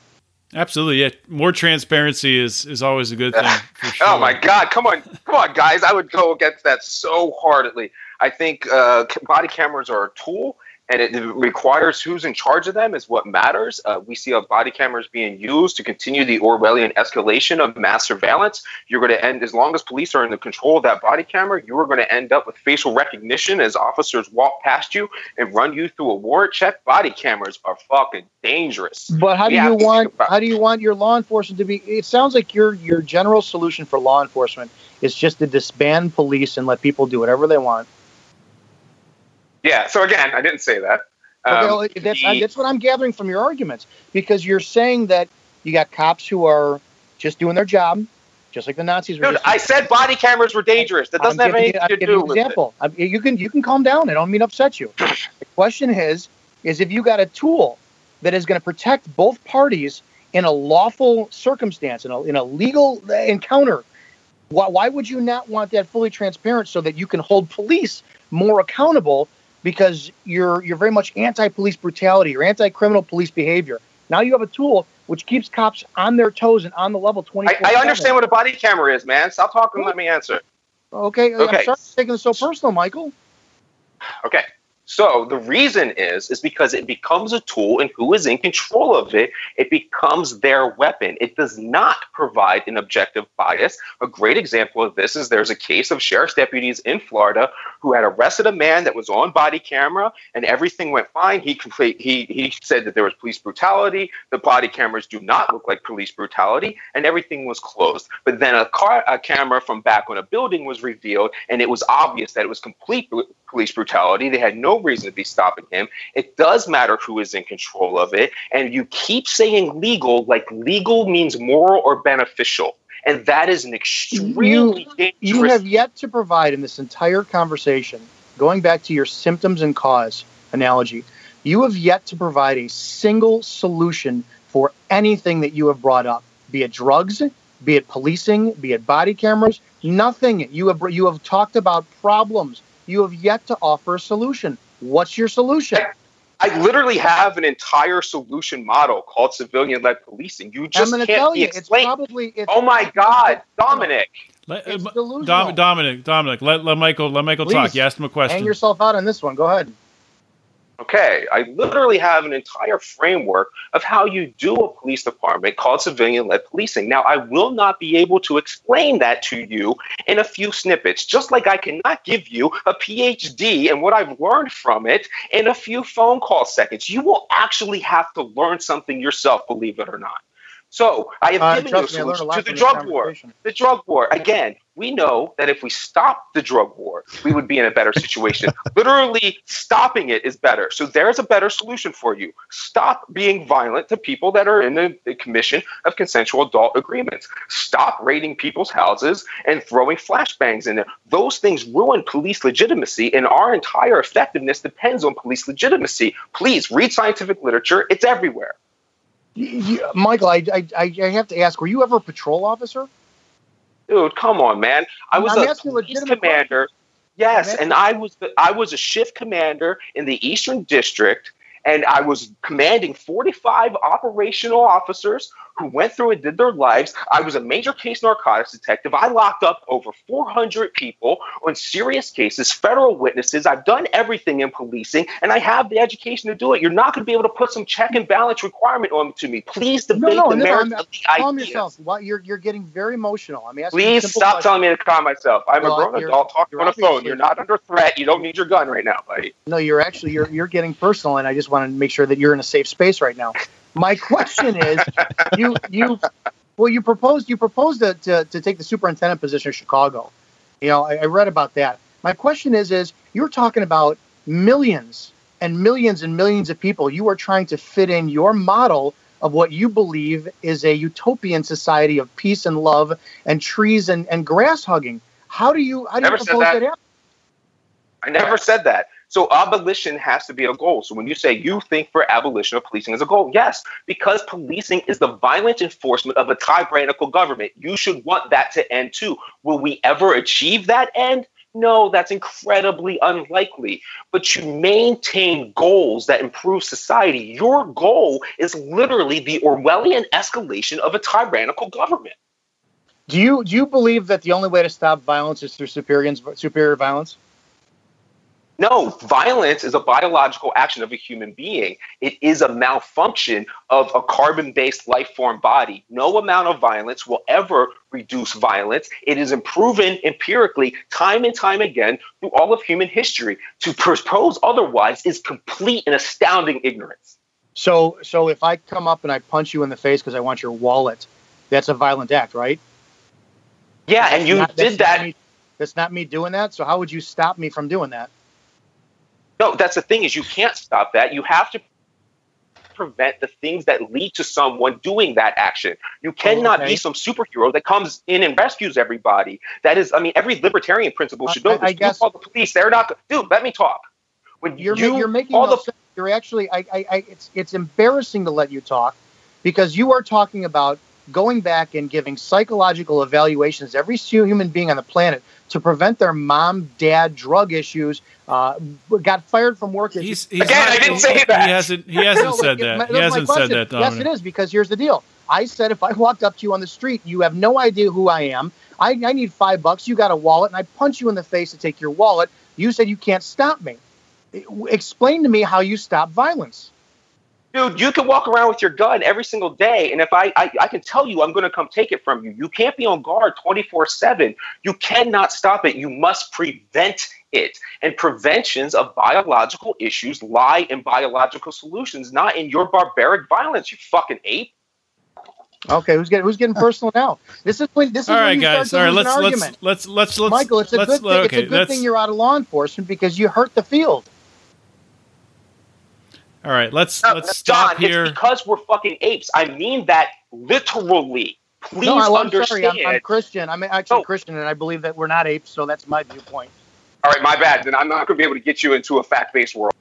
Absolutely, yeah. More transparency is is always a good thing. Sure. (laughs) oh my God, come on, come on, guys! I would go against that so heartedly. I think uh, body cameras are a tool, and it requires who's in charge of them is what matters. Uh, we see a body cameras being used to continue the Orwellian escalation of mass surveillance. You're going to end, as long as police are in the control of that body camera, you are going to end up with facial recognition as officers walk past you and run you through a warrant check. Body cameras are fucking dangerous. But how do you want how do you want your law enforcement to be? It sounds like your your general solution for law enforcement is just to disband police and let people do whatever they want. Yeah. So again, I didn't say that. Um, well, that's, the- that's what I'm gathering from your arguments because you're saying that you got cops who are just doing their job, just like the Nazis were. Dude, I said body cameras were dangerous. That doesn't I'm have anything you- to do an with it. example. You can you can calm down. I don't mean to upset you. The question is is if you got a tool that is going to protect both parties in a lawful circumstance in a, in a legal encounter. Why, why would you not want that fully transparent so that you can hold police more accountable because you're you're very much anti-police brutality or anti-criminal police behavior. Now you have a tool which keeps cops on their toes and on the level 24 I, I understand what a body camera is, man. Stop talking let me answer. Okay, Okay. I'm sorry for taking this so personal, Michael. Okay. So the reason is is because it becomes a tool and who is in control of it, it becomes their weapon. It does not provide an objective bias. A great example of this is there's a case of sheriff's deputies in Florida who had arrested a man that was on body camera and everything went fine. He compla- he he said that there was police brutality. The body cameras do not look like police brutality and everything was closed. But then a car a camera from back on a building was revealed and it was obvious that it was complete police brutality. They had no reason to be stopping him. It does matter who is in control of it. And you keep saying legal, like legal means moral or beneficial. And that is an extremely dangerous. You have yet to provide in this entire conversation, going back to your symptoms and cause analogy, you have yet to provide a single solution for anything that you have brought up, be it drugs, be it policing, be it body cameras, nothing. You have you have talked about problems. You have yet to offer a solution. What's your solution? I literally have an entire solution model called civilian led policing. You I'm just going to can't tell be you, it's probably. It's oh my God, Dominic. Let, It's uh. Dom, Dominic, Dominic, let, let Michael let Michael talk. You asked him a question. Hang yourself out on this one. Go ahead. Okay, I literally have an entire framework of how you do a police department called civilian led policing. Now, I will not be able to explain that to you in a few snippets, just like I cannot give you a PhD and what I've learned from it in a few phone call seconds. You will actually have to learn something yourself, believe it or not. So, I have Uh, given you a me, a to the drug war. The drug war. Again, we know that if we stop the drug war, we would be in a better situation. (laughs) Literally, stopping it is better. So there's a better solution for you. Stop being violent to people that are in the, the commission of consensual adult agreements. Stop raiding people's houses and throwing flashbangs in there. Those things ruin police legitimacy, and our entire effectiveness depends on police legitimacy. Please read scientific literature, it's everywhere. You- Michael, I, I I have to ask: Were you ever a patrol officer? Dude, come on, man. I was I'm a police commander. Yes, and I was the, I was a shift commander in the Eastern District, and I was commanding 45 operational officers who went through and did their lives. I was a major case narcotics detective. I locked up over 400 people on serious cases, federal witnesses. I've done everything in policing, and I have the education to do it. You're not going to be able to put some check and balance requirement on to me. Please debate no, the no, merits I'm- of the Calm ideas. yourself. Why you're you're getting very emotional. I'm asking. Please stop questions. telling me to calm myself. I'm Well, a grown adult talking on a phone. You're not under threat. You don't need your gun right now, buddy. No, you're actually you're you're getting personal, and I just want to make sure that you're in a safe space right now. My question is, you you well, you proposed you proposed to, to to take the superintendent position of Chicago. You know, I, I read about that. My question is, is you're talking about millions and millions and millions of people. You are trying to fit in your model of what you believe is a utopian society of peace and love and trees and, and grass hugging. How do you how do you Never said propose that. that? I never said that. So abolition has to be a goal. So when you say you think for abolition of policing as a goal, yes, because policing is the violent enforcement of a tyrannical government. You should want that to end too. Will we ever achieve that end? No, that's incredibly unlikely. But you maintain goals that improve society. Your goal is literally the Orwellian escalation of a tyrannical government. Do you do you believe that the only way to stop violence is through superior superior violence? No, violence is a biological action of a human being. It is a malfunction of a carbon based life form body. No amount of violence will ever reduce violence. It is proven empirically time and time again through all of human history. To propose otherwise is complete and astounding ignorance. So so if I come up and I punch you in the face because I want your wallet, that's a violent act, right? Yeah, and you Not- did that. me- that's not me doing that. So how would you stop me from doing that? No, that's the thing is you can't stop that. You have to prevent the things that lead to someone doing that action. You cannot okay. be some superhero that comes in and rescues everybody. That is, I mean, every libertarian principle should know I- this. I You guess- call the police. They're not. Dude, let me talk. When You're you ma- you're making all no the sense. You're actually I, I, I it's it's embarrassing to let you talk because you are talking about going back and giving psychological evaluations to every human being on the planet to prevent their mom dad drug issues uh, got fired from work He's, he's Again, not- I didn't say that. He hasn't. He hasn't No, said like, that. my- He hasn't said that, Dominic. Yes, it is because here's the deal. I said if I walked up to you on the street, you have no idea who I am. I, I need five bucks. You got a wallet, and I punch you in the face to take your wallet. You said you can't stop me. Explain to me how you stop violence. Dude, you can walk around with your gun every single day, and if I, I, I can tell you, I'm going to come take it from you. You can't be on guard 24 7. You cannot stop it. You must prevent it. And preventions of biological issues lie in biological solutions, not in your barbaric violence, you fucking ape. Okay, who's getting who's getting (laughs) personal now? This is when this is All when right, you guys. start All to right, let's an let's let's let's let's Michael, it's a let's, good thing. Okay, it's a good that's- thing you're out of law enforcement because you hurt the field. All right, let's No, let's John, stop here. it's because we're fucking apes. I mean that literally. Please no, I- I'm understand. sorry. I'm, I'm Christian. I'm actually No. Christian, and I believe that we're not apes. So that's my viewpoint. All right, my bad. Then I'm not going to be able to get you into a fact-based world.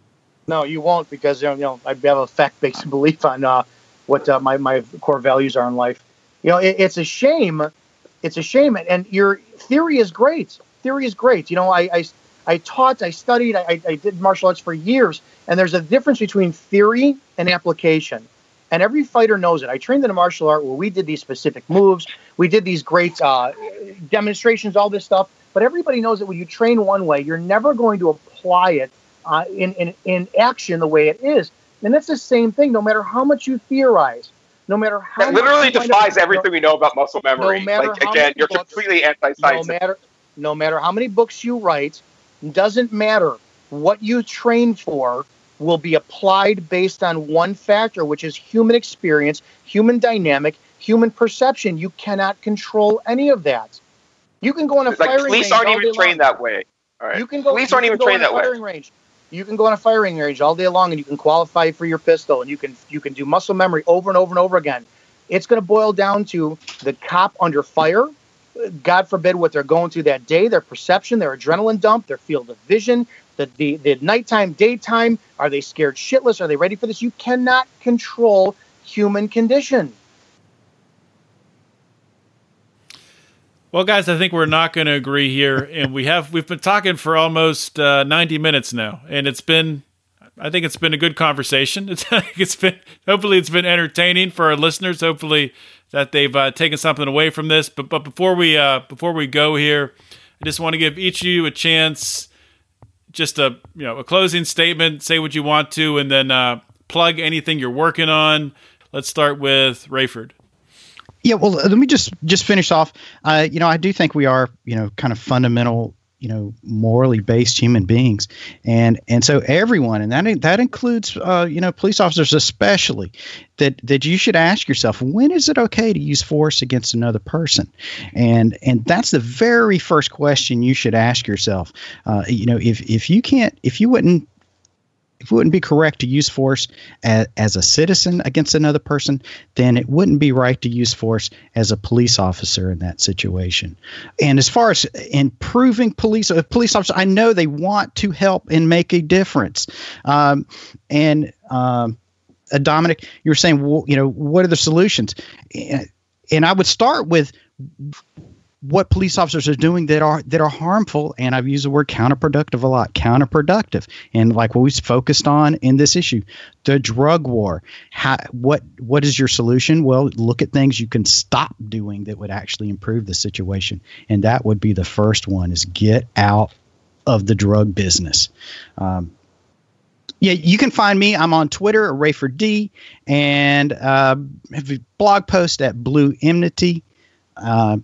No, you won't because you know, you know I have a fact-based (laughs) belief on uh, what uh, my my core values are in life. You know, it, it's a shame. It's a shame, and your theory is great. Theory is great. You know, I I, I taught, I studied, I, I did martial arts for years, and there's a difference between theory and application. And every fighter knows it. I trained in a martial art where we did these specific moves, we did these great uh, demonstrations, all this stuff. But everybody knows that when you train one way, you're never going to apply it uh, in, in, in action the way it is. And that's the same thing, no matter how much you theorize, no matter how That much literally defies everything we know about muscle memory. matter like how again, you're books- completely anti-science. No matter no matter how many books you write, doesn't matter what you train for will be applied based on one factor, which is human experience, human dynamic, human perception. You cannot control any of that. You can go on a like firing police range aren't even trained long. that way. All right. You can go. police aren't even trained on a that way. firing range. You can go on a firing range all day long, and you can qualify for your pistol, and you can you can do muscle memory over and over and over again. It's going to boil down to the cop under fire. God forbid what they're going through that day, their perception, their adrenaline dump, their field of vision, the, the, the nighttime, daytime. Are they scared shitless? Are they ready for this? You cannot control human condition. Well, guys, I think we're not going to agree here, and we have we've been talking for almost uh, ninety minutes now, and it's been, I think it's been a good conversation. (laughs) It's it's been hopefully it's been entertaining for our listeners. Hopefully that they've uh, taken something away from this. But but before we uh, before we go here, I just want to give each of you a chance, just a you know a closing statement, say what you want to, and then uh, plug anything you're working on. Let's start with Rayford. Yeah, well, let me just just finish off. Uh, you know, I do think we are, you know, kind of fundamental, you know, morally based human beings, and and so everyone, and that that includes, uh, you know, police officers especially, that that you should ask yourself, when is it okay to use force against another person, and and that's the very first question you should ask yourself. Uh, you know, if if you can't, if you wouldn't it wouldn't be correct to use force as, as a citizen against another person, then it wouldn't be right to use force as a police officer in that situation. And as far as improving police, uh, police officers, I know they want to help and make a difference. Um, and um, uh, Dominic, you were saying, well, you know, what are the solutions? And, and I would start with what police officers are doing that are that are harmful and i've used the word counterproductive a lot counterproductive. And like what we focused on in this issue the drug war. How, what what is your solution? Well look at things you can stop doing that would actually improve the situation. And that would be the first one is get out of the drug business. Um, yeah, you can find me. I'm on Twitter, Rayford D, and uh, have a blog post at Blue Enmity. Uh,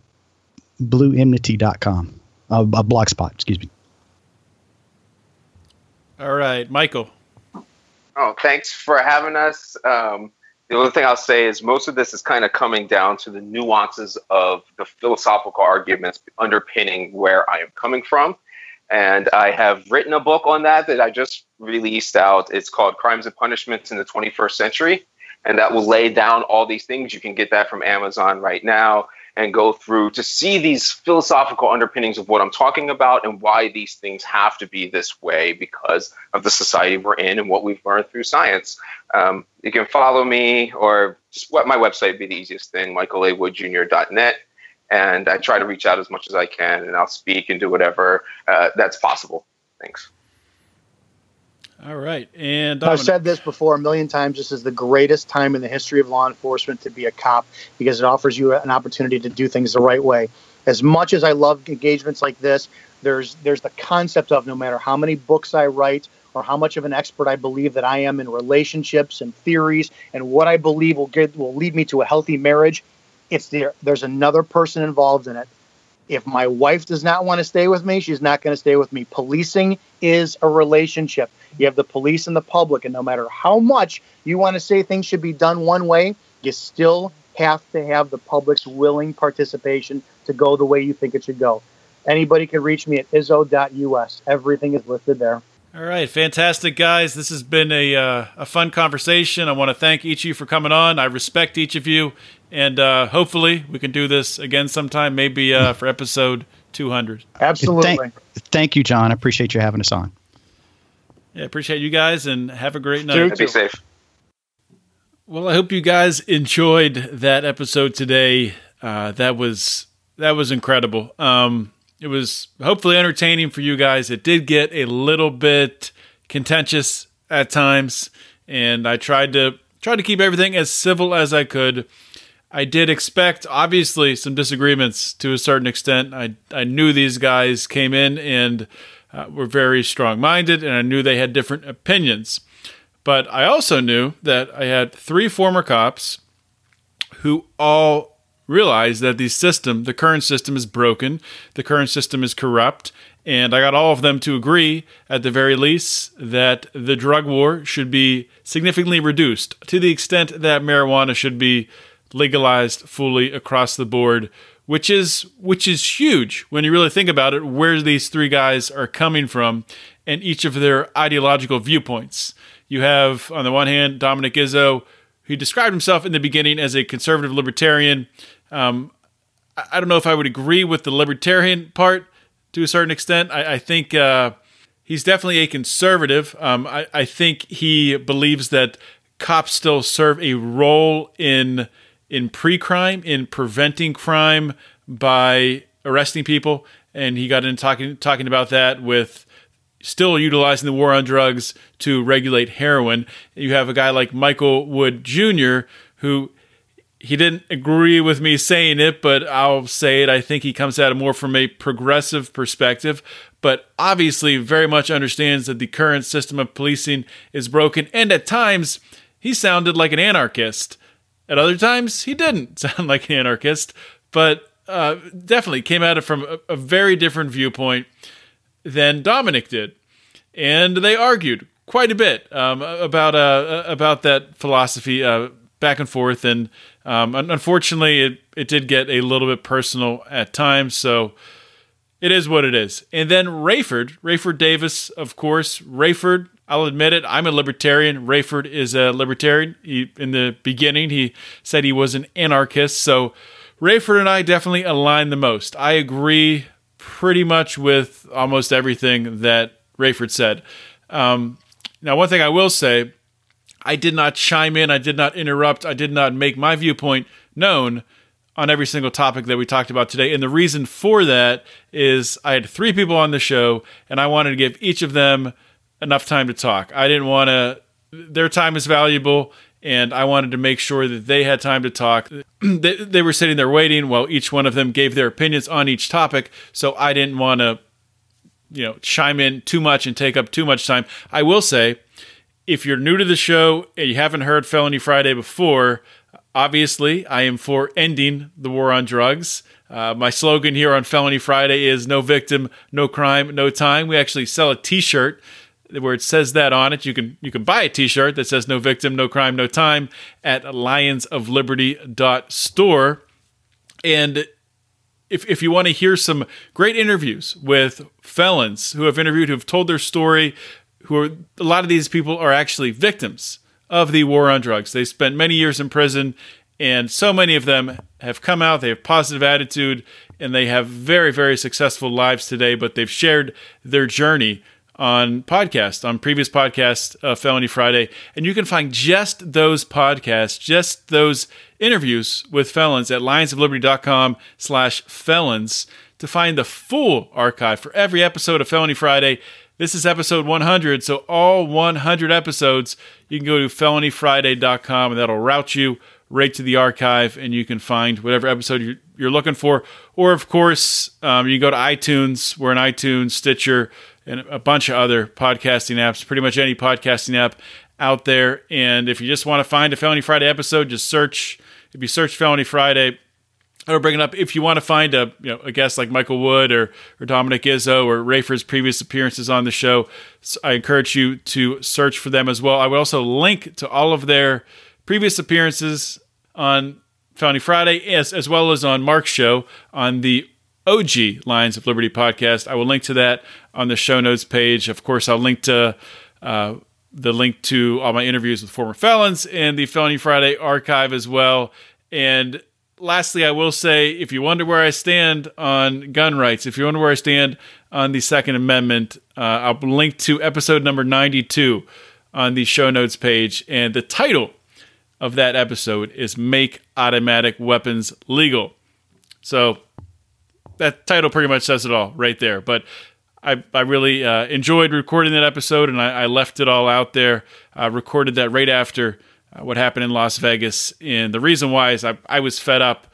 blueenmity.com. Uh, a blogspot, excuse me. All right, Michael. Oh, thanks for having us. Um, the only thing I'll say is most of this is kind of coming down to the nuances of the philosophical arguments underpinning where I am coming from. And I have written a book on that that I just released out. It's called Crimes and Punishments in the 21st Century. And that will lay down all these things. You can get that from Amazon right now and go through to see these philosophical underpinnings of what I'm talking about and why these things have to be this way because of the society we're in and what we've learned through science. Um, you can follow me or just what my website would be the easiest thing, michaelawoodjr.net. And I try to reach out as much as I can and I'll speak and do whatever uh, that's possible. Thanks. All right. And I've said this before a million times. This is the greatest time in the history of law enforcement to be a cop because it offers you an opportunity to do things the right way. As much as I love engagements like this, there's there's the concept of no matter how many books I write or how much of an expert I believe that I am in relationships and theories and what I believe will get will lead me to a healthy marriage, it's there. There's another person involved in it. If my wife does not want to stay with me, she's not going to stay with me. Policing is a relationship. You have the police and the public, and no matter how much you want to say things should be done one way, you still have to have the public's willing participation to go the way you think it should go. Anybody can reach me at izzo.us. Everything is listed there. All right, fantastic, guys. This has been a, uh, a fun conversation. I want to thank each of you for coming on. I respect each of you, and uh, hopefully we can do this again sometime, maybe uh, for episode 200. Absolutely. Thank, thank you, John. I appreciate you having us on. Yeah, appreciate you guys, and have a great night. Be safe. Well, I hope you guys enjoyed that episode today. Uh, that was that was incredible. Um, it was hopefully entertaining for you guys. It did get a little bit contentious at times, and I tried to try to keep everything as civil as I could. I did expect, obviously, some disagreements to a certain extent. I I knew these guys came in and uh, were very strong minded, and I knew they had different opinions. But I also knew that I had three former cops who all realize that the system, the current system, is broken, the current system is corrupt, and I got all of them to agree, at the very least, that the drug war should be significantly reduced to the extent that marijuana should be legalized fully across the board, which is which is huge when you really think about it. Where these three guys are coming from, and each of their ideological viewpoints. You have on the one hand Dominic Izzo, who described himself in the beginning as a conservative libertarian um, I don't know if I would agree with the libertarian part to a certain extent. I, I think uh, he's definitely a conservative. Um, I, I, think he believes that cops still serve a role in in pre-crime, in preventing crime by arresting people, and he got into talking talking about that with still utilizing the war on drugs to regulate heroin. You have a guy like Michael Wood Jr. who he didn't agree with me saying it, but I'll say it. I think he comes at it more from a progressive perspective, but obviously very much understands that the current system of policing is broken. And at times, he sounded like an anarchist. At other times, he didn't (laughs) sound like an anarchist, but uh, definitely came at it from a, a very different viewpoint than Dominic did. And they argued quite a bit um, about uh, about that philosophy uh, back and forth. And um, unfortunately, it, it did get a little bit personal at times. So it is what it is. And then Rayford, Rayford Davis, of course. Rayford, I'll admit it, I'm a libertarian. Rayford is a libertarian. He, in the beginning, he said he was an anarchist. So Rayford and I definitely align the most. I agree pretty much with almost everything that Rayford said. Um, now, one thing I will say I did not chime in, I did not interrupt, I did not make my viewpoint known on every single topic that we talked about today. And the reason for that is I had three people on the show, and I wanted to give each of them enough time to talk. I didn't want to, their time is valuable, and I wanted to make sure that they had time to talk. (clears throat) they, they were sitting there waiting while each one of them gave their opinions on each topic, so I didn't want to. You know, chime in too much and take up too much time. I will say, if you're new to the show and you haven't heard Felony Friday before, obviously I am for ending the war on drugs. Uh, my slogan here on Felony Friday is no victim, no crime, no time. We actually sell a t shirt where it says that on it. You can you can buy a T-shirt that says "No victim, no crime, no time" at lionsofliberty.store. And if if you want to hear some great interviews with felons who have interviewed, who've told their story, who are a lot of these people are actually victims of the war on drugs. They spent many years in prison, and so many of them have come out. They have positive attitude, and they have very very successful lives today. But they've shared their journey on podcast on previous podcasts uh, felony friday and you can find just those podcasts just those interviews with felons at lionsofliberty.com slash felons to find the full archive for every episode of felony friday this is episode 100 so all 100 episodes you can go to felonyfriday.com and that'll route you right to the archive and you can find whatever episode you're, you're looking for or of course um, you can go to itunes we're in itunes stitcher and a bunch of other podcasting apps, pretty much any podcasting app out there. And if you just want to find a Felony Friday episode, just search. If you search Felony Friday, it'll bring it up. If you want to find a you know a guest like Michael Wood or or Dominic Izzo or Rayford's previous appearances on the show, I encourage you to search for them as well. I will also link to all of their previous appearances on Felony Friday, as as well as on Marc's show on the OG Lions of Liberty podcast. I will link to that on the show notes page. Of course, I'll link to uh, the link to all my interviews with former felons and the Felony Friday archive as well. And lastly, I will say if you wonder where I stand on gun rights, if you wonder where I stand on the Second Amendment, uh, I'll link to episode number 92 on the show notes page. And the title of that episode is Make Automatic Weapons Legal. So that title pretty much says it all right there. But I, I really uh, enjoyed recording that episode, and I, I, left it all out there. I recorded that right after what happened in Las Vegas, and the reason why is I, I was fed up,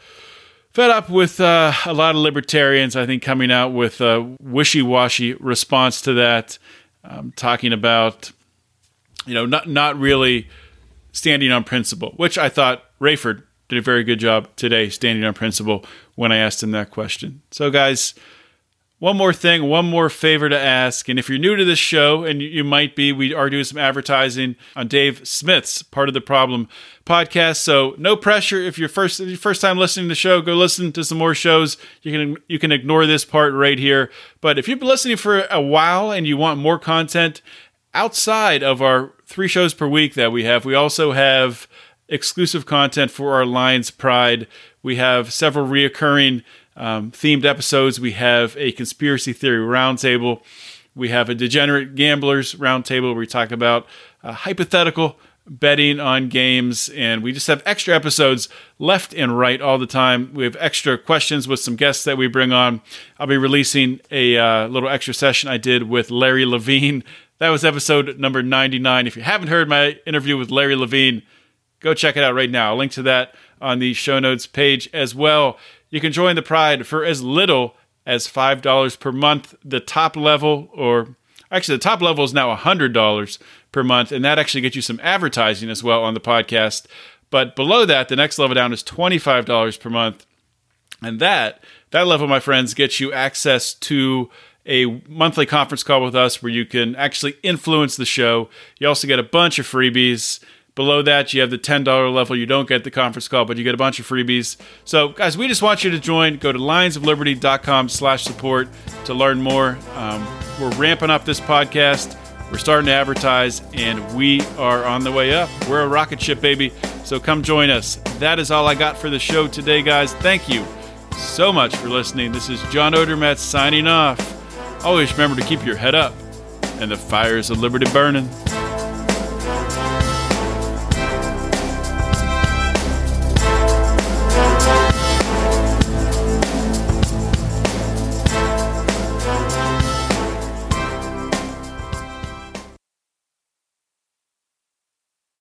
fed up with uh, a lot of libertarians. I think coming out with a wishy-washy response to that, um, talking about you know not not really standing on principle, which I thought Rayford did a very good job today standing on principle when I asked him that question. So, guys, one more thing, one more favor to ask. And if you're new to this show, and you might be, we are doing some advertising on Dave Smith's Part of the Problem podcast. So no pressure. If you're first your first time listening to the show, go listen to some more shows. You can you can ignore this part right here. But if you've been listening for a while and you want more content outside of our three shows per week that we have, we also have exclusive content for our Lions Pride. We have several reoccurring um, themed episodes. We have a conspiracy theory roundtable. We have a degenerate gamblers roundtable where we talk about uh, hypothetical betting on games, and we just have extra episodes left and right all the time. We have extra questions with some guests that we bring on. I'll be releasing a uh, little extra session I did with Larry Levine. That was episode number 99. If you haven't heard my interview with Larry Levine, go check it out right now. I'll link to that on the show notes page as well. You can join the Pride for as little as $5 per month. The top level, or actually, the top level is now $100 per month, and that actually gets you some advertising as well on the podcast. But below that, the next level down is $25 per month. And that, that level, my friends, gets you access to a monthly conference call with us where you can actually influence the show. You also get a bunch of freebies. Below that, you have the $10 level. You don't get the conference call, but you get a bunch of freebies. So, guys, we just want you to join. Go to lionsofliberty.com slash support to learn more. Um, we're ramping up this podcast. We're starting to advertise, and we are on the way up. We're a rocket ship, baby. So come join us. That is all I got for the show today, guys. Thank you so much for listening. This is John Odermatt signing off. Always remember to keep your head up and the fires of liberty burning.